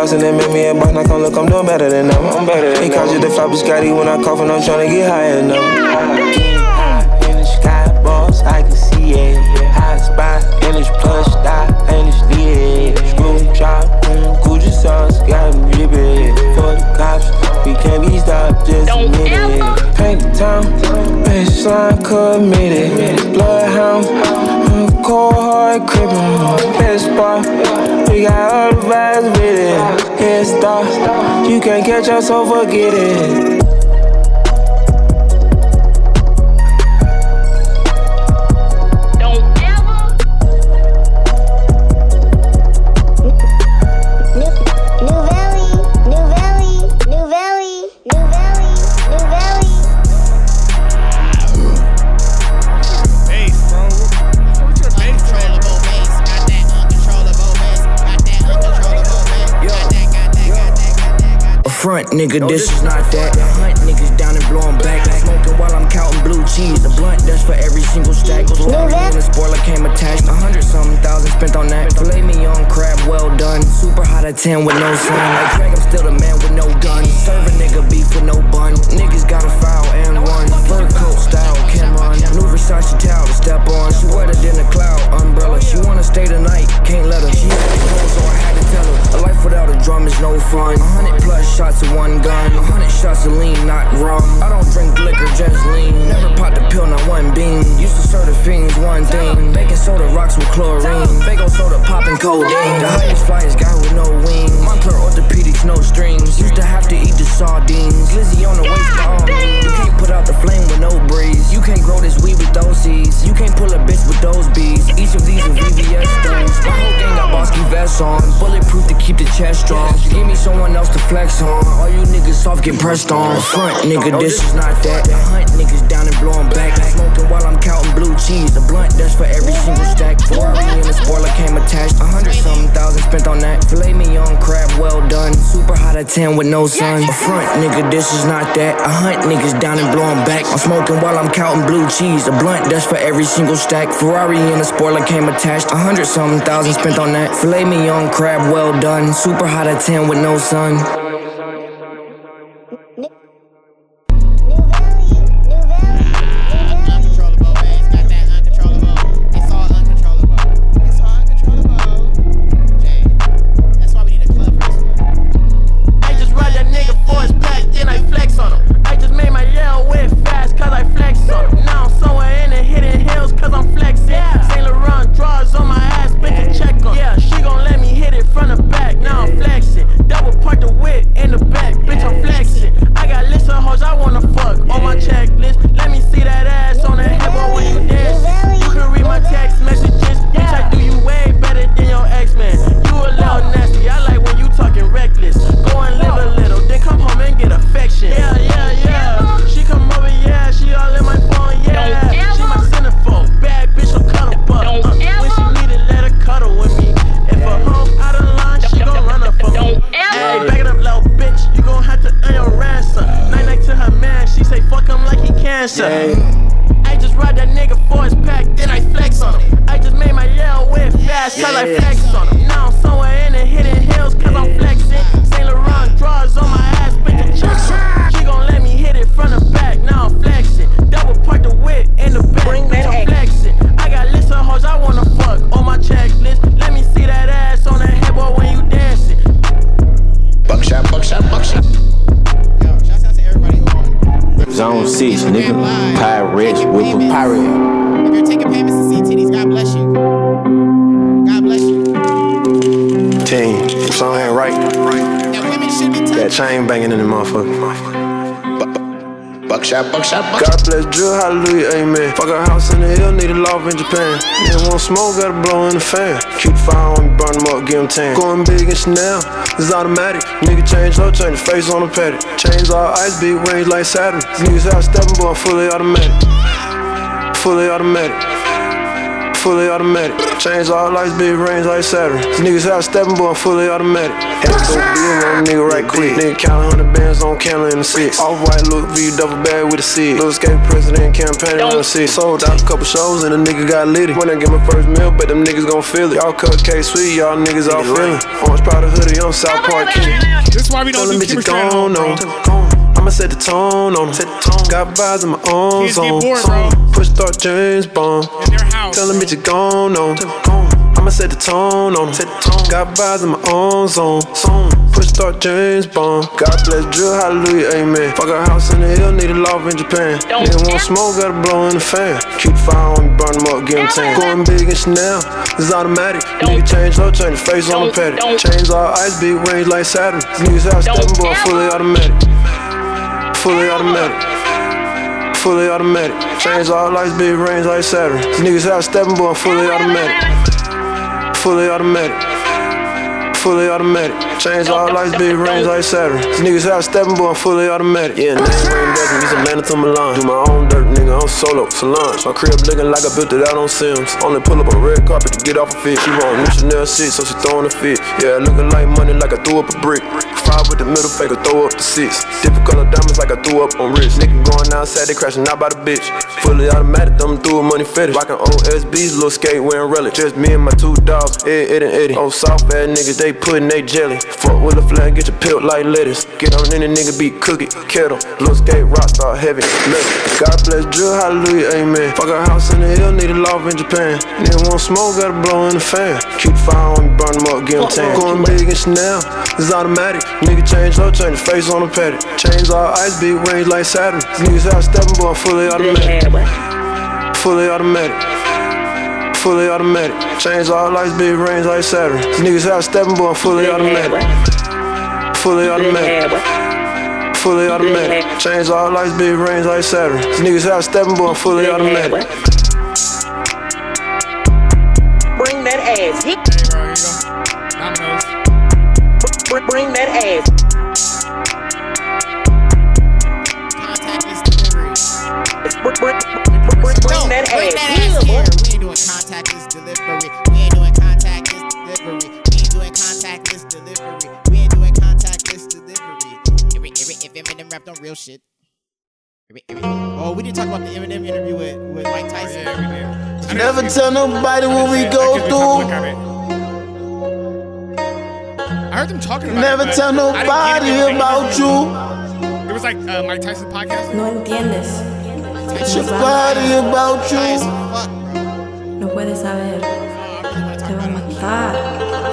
I took a loss and they made me a boss, now come look, I'm doing better than them. I'm better than He calls you the flop Scotty when I cough and I'm tryna get higher than them. Getting high in the sky, boss, I can see it. High spot in this plush, die, and it's lit. Screw drop, mm, Gucci sauce, got me drippin'. For the cops, we can't be stopped, just admit it. Paint the town, baseline can't catch us, so forget it. Nigga, this is not that. Hunt niggas down and blow back. Smoking while I'm counting blue cheese. A blunt that's for every single stack. Ferrari and a spoiler came attached. A hundred something thousand spent on that. Filet me on crab, well done. Super hot at 10 with no sun. Like Craig, I'm still the man with no gun. Serve a nigga beef with no bun. Niggas got a foul and run. Fur coat style, Cam'ron. New Versace towel to step on. She wetter than a cloud umbrella. She wanna stay the night, can't let her. She had to go, so I had her. A life without a drum is no fun. A hundred plus shots of one gun. A hundred shots of lean, not rum. I don't drink liquor, just lean. Never popped a pill, not one bean. Used to serve the fiends one thing. Soda rocks with chlorine. Faygo soda popping codeine. The highest flyers guy with no wings. Montclair orthopedics, no strings. Used to have to eat the sardines. Lizzie on the waist, all means. You can't put out the flame with no breeze. You can't grow this weed with those seeds. You can't pull a bitch with those bees. Each of these are VVS stones. My whole gang got Bosky vests on. Bulletproof to keep the chest strong. Give me someone else to flex on. All you niggas soft get pressed on. Front nigga, this is not that. I hunt niggas down and blow 'em back. Smoking while I'm counting blue cheese. A blunt that's for every single stack. Ferrari and a spoiler came attached. A hundred something thousand spent on that. Filet me on crab, well done. Super hot at 10 with no sun. A front nigga, this is not that. I hunt niggas down and blow 'em back. I'm smoking while I'm counting blue cheese. A blunt that's for every single stack. Ferrari and a spoiler came attached. A hundred something thousand spent on that. Filet me on crab, well done. Super hot at 10 with no sun. Buckshot, buckshot, buckshot. God bless drill, hallelujah, amen. Fuck a house in the hill, need a loft in Japan. Nigga want smoke, gotta blow in the fan. The fire on me, burn them up, give them 10. Going big and Chanel, it's automatic. Nigga change low, change face on the paddock. Chains all ice, big range like Saturn. Niggas out stepping, boy, I'm fully automatic. Fully automatic. Fully automatic. Change all lights, big range like Saturn. These niggas out stepping, boy, I'm fully automatic. Had to go big on a nigga right quick. Nigga count 100 bands on camera in the six. Off white look V double bag with a C. Little skate president campaign on the six. Sold out a couple shows and a nigga got litty. When I get my first meal, bet them niggas gon' feel it. Y'all cut K sweet, y'all niggas all feeling. Orange powder hoodie on South Park King. This is why we don't Tell do them bitches chemistry at home, gone bro. on. I'ma set the tone on them. Got vibes in my own Kids zone. bored. Push start James Bond. Tell them bitches gone on. I'ma set the tone on them. Got vibes in my own zone. Push start James Bond. God bless drill, hallelujah, amen. Fuck a house in the hill, need a loft in Japan. Nigga want smoke, gotta blow in the fan. Keep the fire on me, burn them up, give them tan. Going big and Chanel, it's automatic. Nigga change low, change the face on the paddock. Chains all ice, big range like Saturn. Niggas out stepping, boy, fully automatic. Fully automatic. Fully automatic. Change all lights, big range like Saturn. Niggas out stepping, boy, I'm fully automatic. Fully automatic. Fully automatic. Change all lights, big range like Saturn. Niggas out stepping, boy, I'm fully automatic. Yeah, name ring doesn't use Atlanta to Milan. Do my own dirt, nigga, I'm solo, Solange. My crib looking like I built it out on Sims. Only pull up a red carpet to get off a fit. She want new Chanel shit, so she throwing a fit. Yeah, looking like money like I threw up a brick. With the middle finger, throw up the six. Different color diamonds like I threw up on wrist. Nigga going outside, they crashing out by the bitch. Fully automatic, them through a money fetish. Rockin' old SBs, little skate wearing relic. Just me and my two dogs, Ed, Ed, and Eddie. Old soft ass niggas, they puttin' they jelly. Fuck with a flag, get your pilt like lettuce. Get on any nigga, be cook it, kettle. Little skate, rock star, heavy, metal. God bless drill, hallelujah, amen. Fuck a house in the hill, need a loft in Japan. Nigga want smoke, gotta blow in the fan. Keep the fire on me, burn them up, give them tan. Going big and Chanel, it's automatic. Nigga change low, change the face on the paddock. Chains all ice, big range like Saturn. These niggas out stepping, boy, I'm fully automatic. Fully automatic. Fully automatic. Change all lights, big range like Saturn. These niggas out stepping, boy, I'm fully automatic. Fully automatic. Fully automatic. Change all lights, big range like Saturn. These niggas out stepping, boy, I'm fully automatic. Bring that ass. Hit. Bring, bring that ass. Bring, bring, bring that Bring ass. that ass boy. here. We ain't doing contactless delivery. We ain't doing contactless delivery. We ain't doing contactless delivery. We ain't doing contactless delivery. Every, every, if Eminem rapped on real shit. Every, every, oh, we didn't talk about the Eminem interview with, with Mike Tyson. Yeah, we did. Never tell nobody what we go through. I heard them talking about Never it, tell nobody it. about you. It was like uh, Mike Tyson podcast. No entiendes. It's your body about you. No puedes saber. Te va a matar.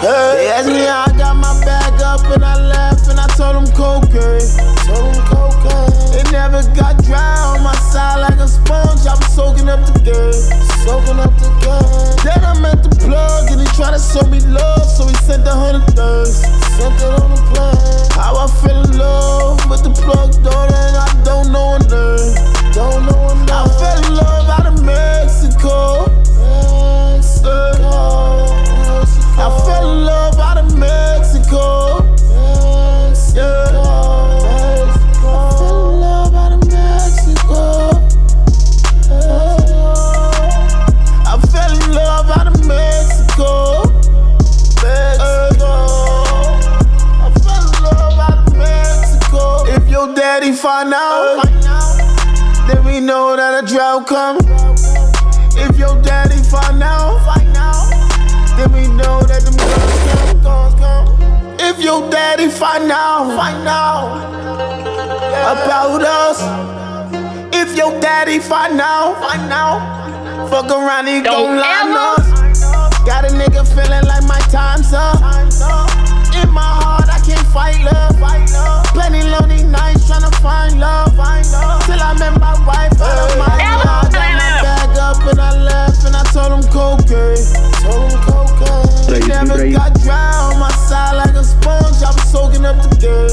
They asked me how I got my bag up and I left and I told them cocaine. Told them cocaine. It never got dry on my side like a sponge. I was soaking up the game. Soaking up the show me love, so he sent a hundred things. Sent it on the plane. How I fell in love with the plug daughter and I don't know her name. Don't know her name. I fell in love find out, find out. Fuck around, he gon' line us. Got a nigga feeling like my time's up. In my heart, I can't fight love. Plenty lonely nights tryna find love. Till I met my wife out of my I got my bag up and I left and I told him cocaine. Told him cocaine. It never got dry on my side like a sponge. I was soaking up the game.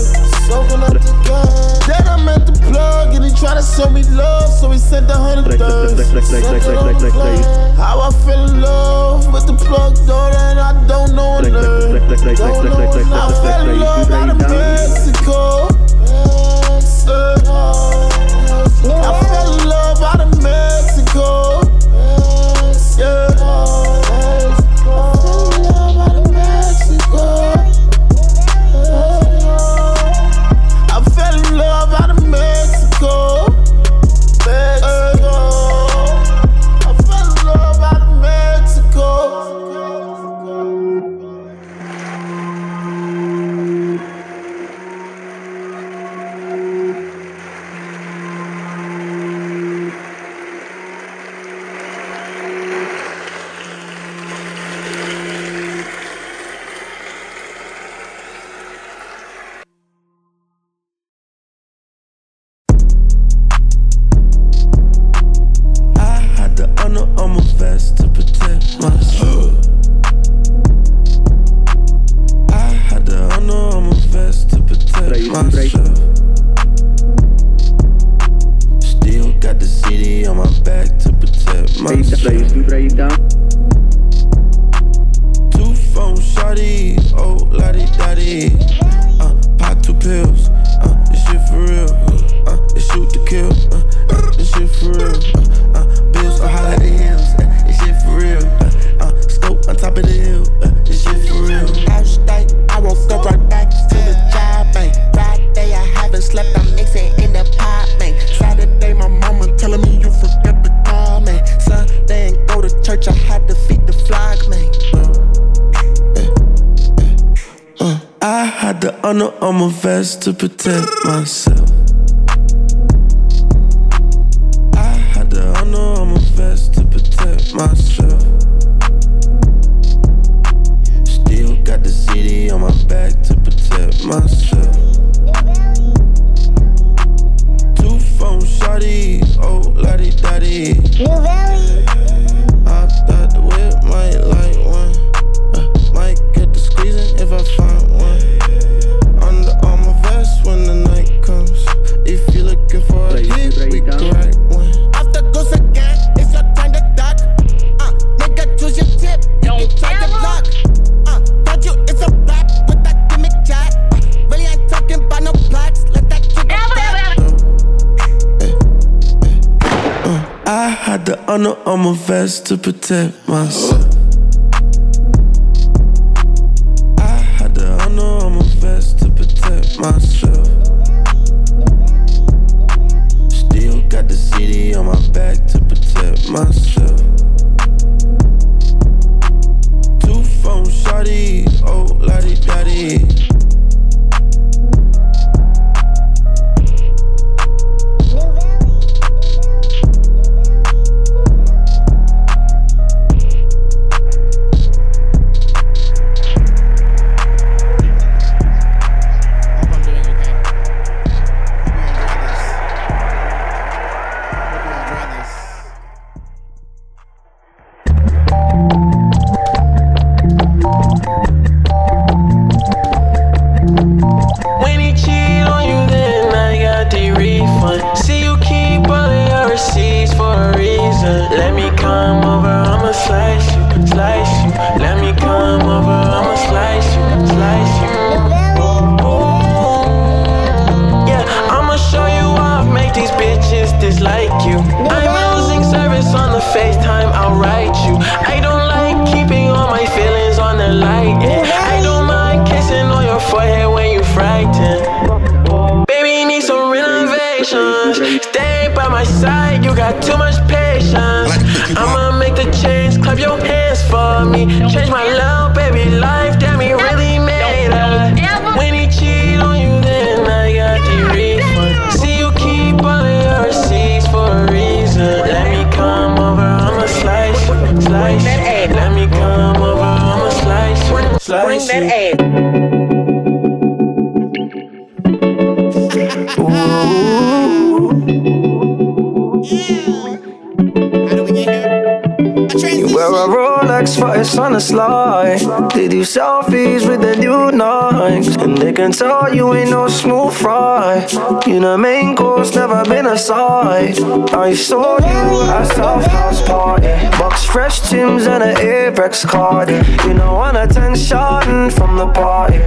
Soaking up the game. Then I met the plug and he tried to show me love, so he sent a hundred things. Sent it on the plane. How I fell in love with the plug daughter and I don't know her name. Don't know. I fell in love out of Mexico. Mexico. I fell in love out of Mexico. The honor on my vest to protect myself. Slide. They do selfies with the new knives. And they can tell you ain't no smooth fry. You the main course, never been a side. I saw you at South House Party. Box fresh Tims and an Apex card. You know, on a 10 shotting from the party.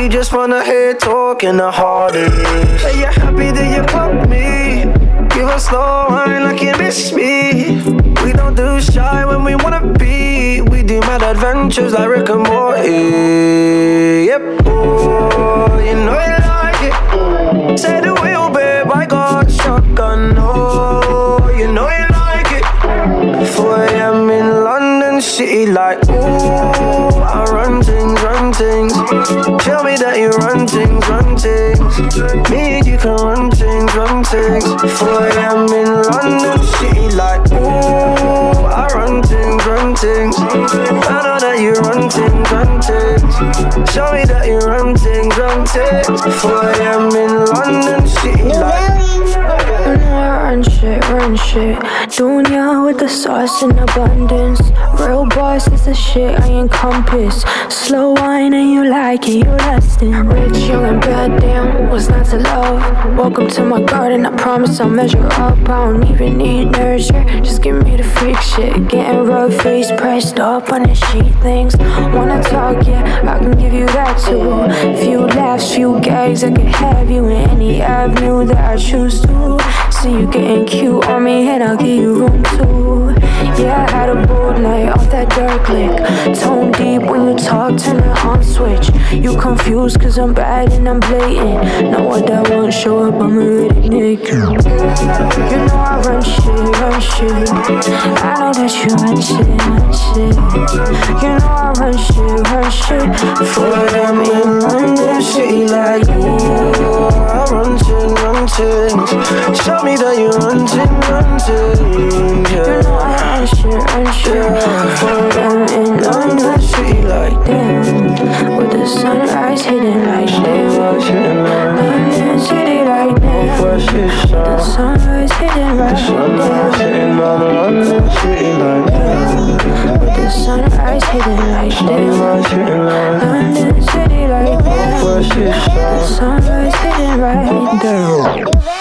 You just wanna hear talking the hardest. Are you happy that you caught me? A slow wine like you miss me. We don't do shy when we wanna be. We do mad adventures like Rick and Morty. Yep. Oh, you know you like it. Say the wheel, babe. I got shotgun. Oh, you know you like it. 4 a.m. in London City, like things, run things. 4 a.m. in London City, like ooh, I run things, run things. I know that you run things, run things. Show me that you run things, run things. 4 a.m. in London City, like. Run shit, run shit. Dunya with the sauce in abundance. Real boss is the shit I encompass. Slow wine and you like it, you lasting. Rich, young, and bad, damn, what's not to love? Welcome to my garden, I promise I'll measure up. I don't even need nurture, just give me the freak shit. Getting rough face pressed up on the sheet things. Wanna talk, yeah, I can give you that too. Few laughs, few gags, I can have you in any avenue that I choose to. See you getting cute on me, and I'll give you room too. Yeah, I had a bold night off that dark lick. Tone deep when you talk, turn it on switch. You confused cause I'm bad and I'm blatant. Know what that don't show up, I'm already naked. You know I run shit, run shit. I know that you run shit, run shit. You know I run shit, run shit. For them in London City like you. I run shit, run shit. Show me that you run shit, run shit. Yeah. You know I run shit, shit. For them in London City like them. With the sunrise hitting like them. London City like them. The sunrise hitting right there. London City like. With the sunrise hitting like them. London City like that. The sunrise hitting right there.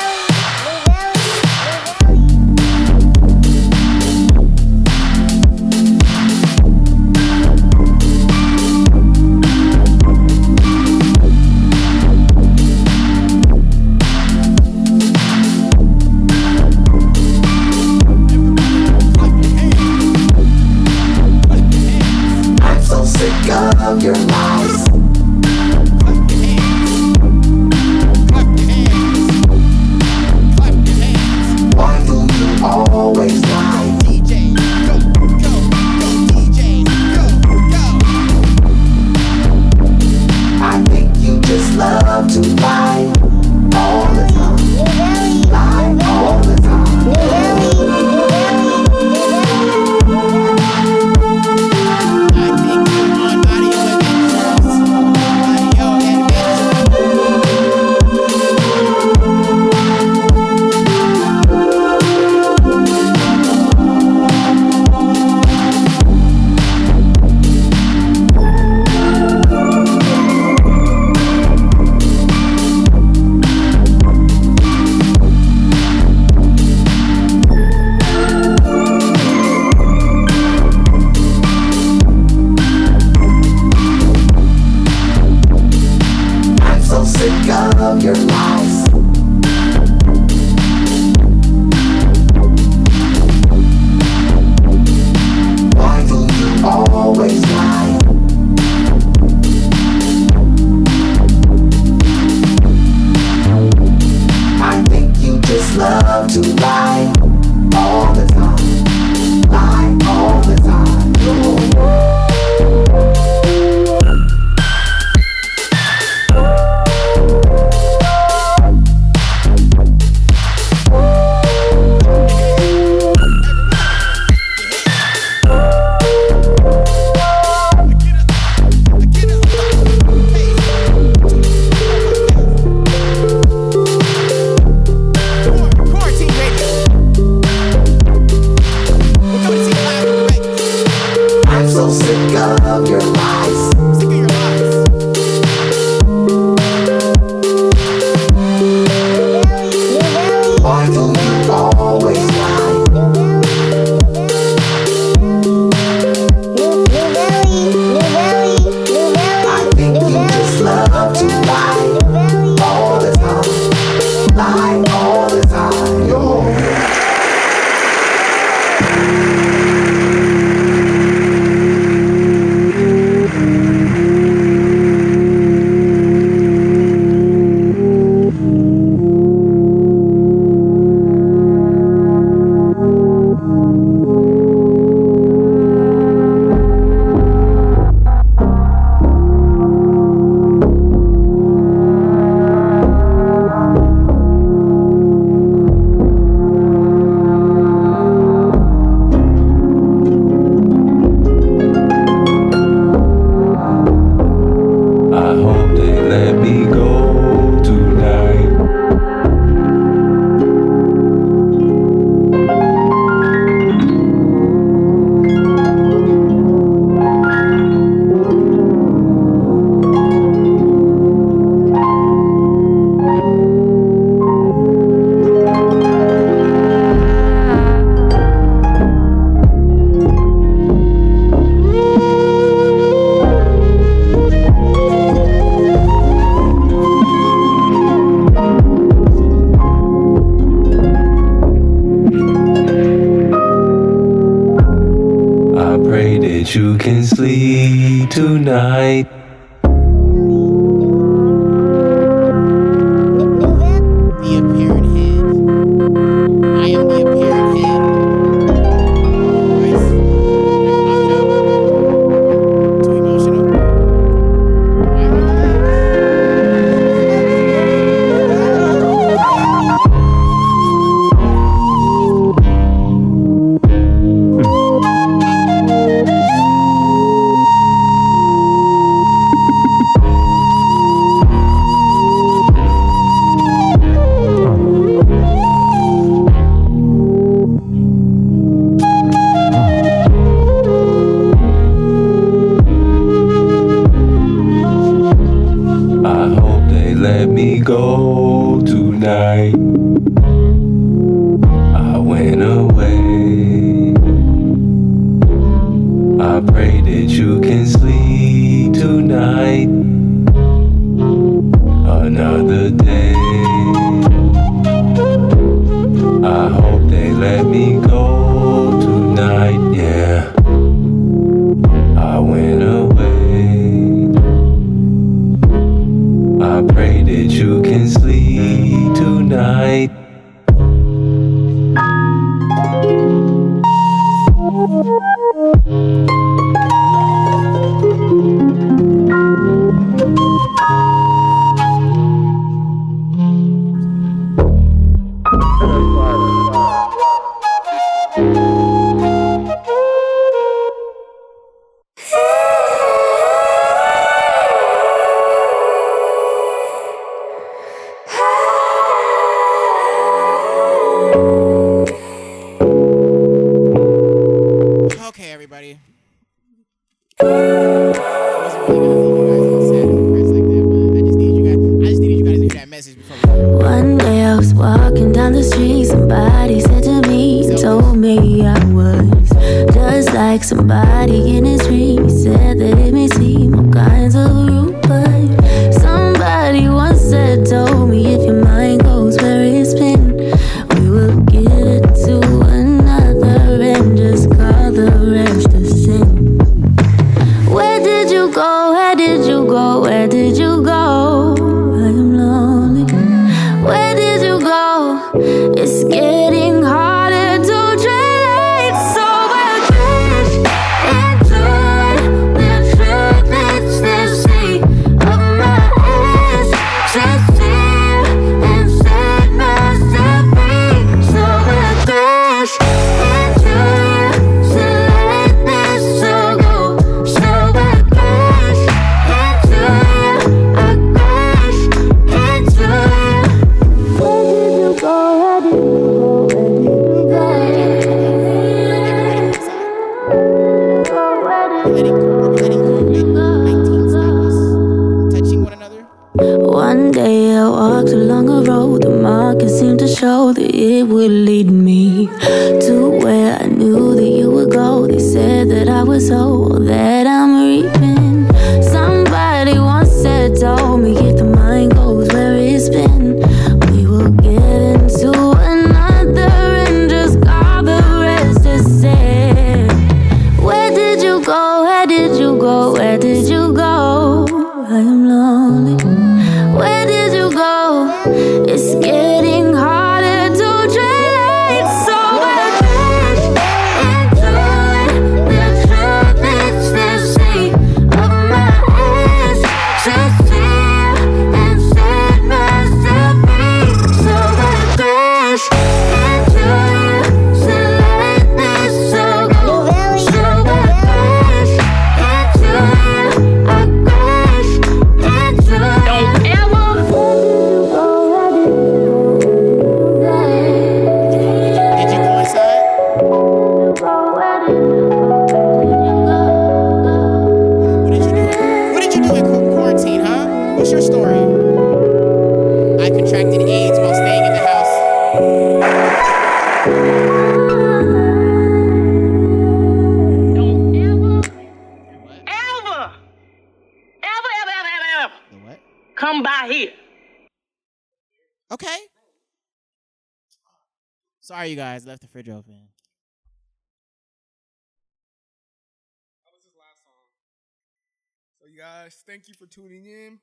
tuning in.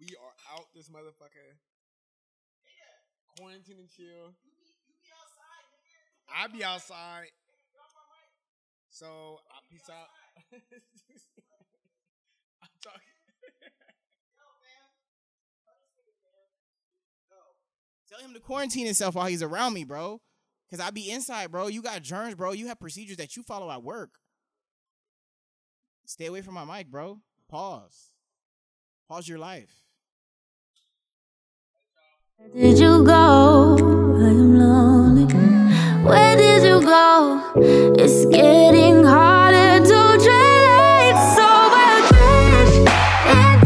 We are out this motherfucker. Quarantine and chill. I be outside. So I peace out. I'm talking. Tell him to quarantine himself while he's around me, bro. Cause I be inside, bro. You got germs, bro. You have procedures that you follow at work. Stay away from my mic, bro. Pause. How's your life?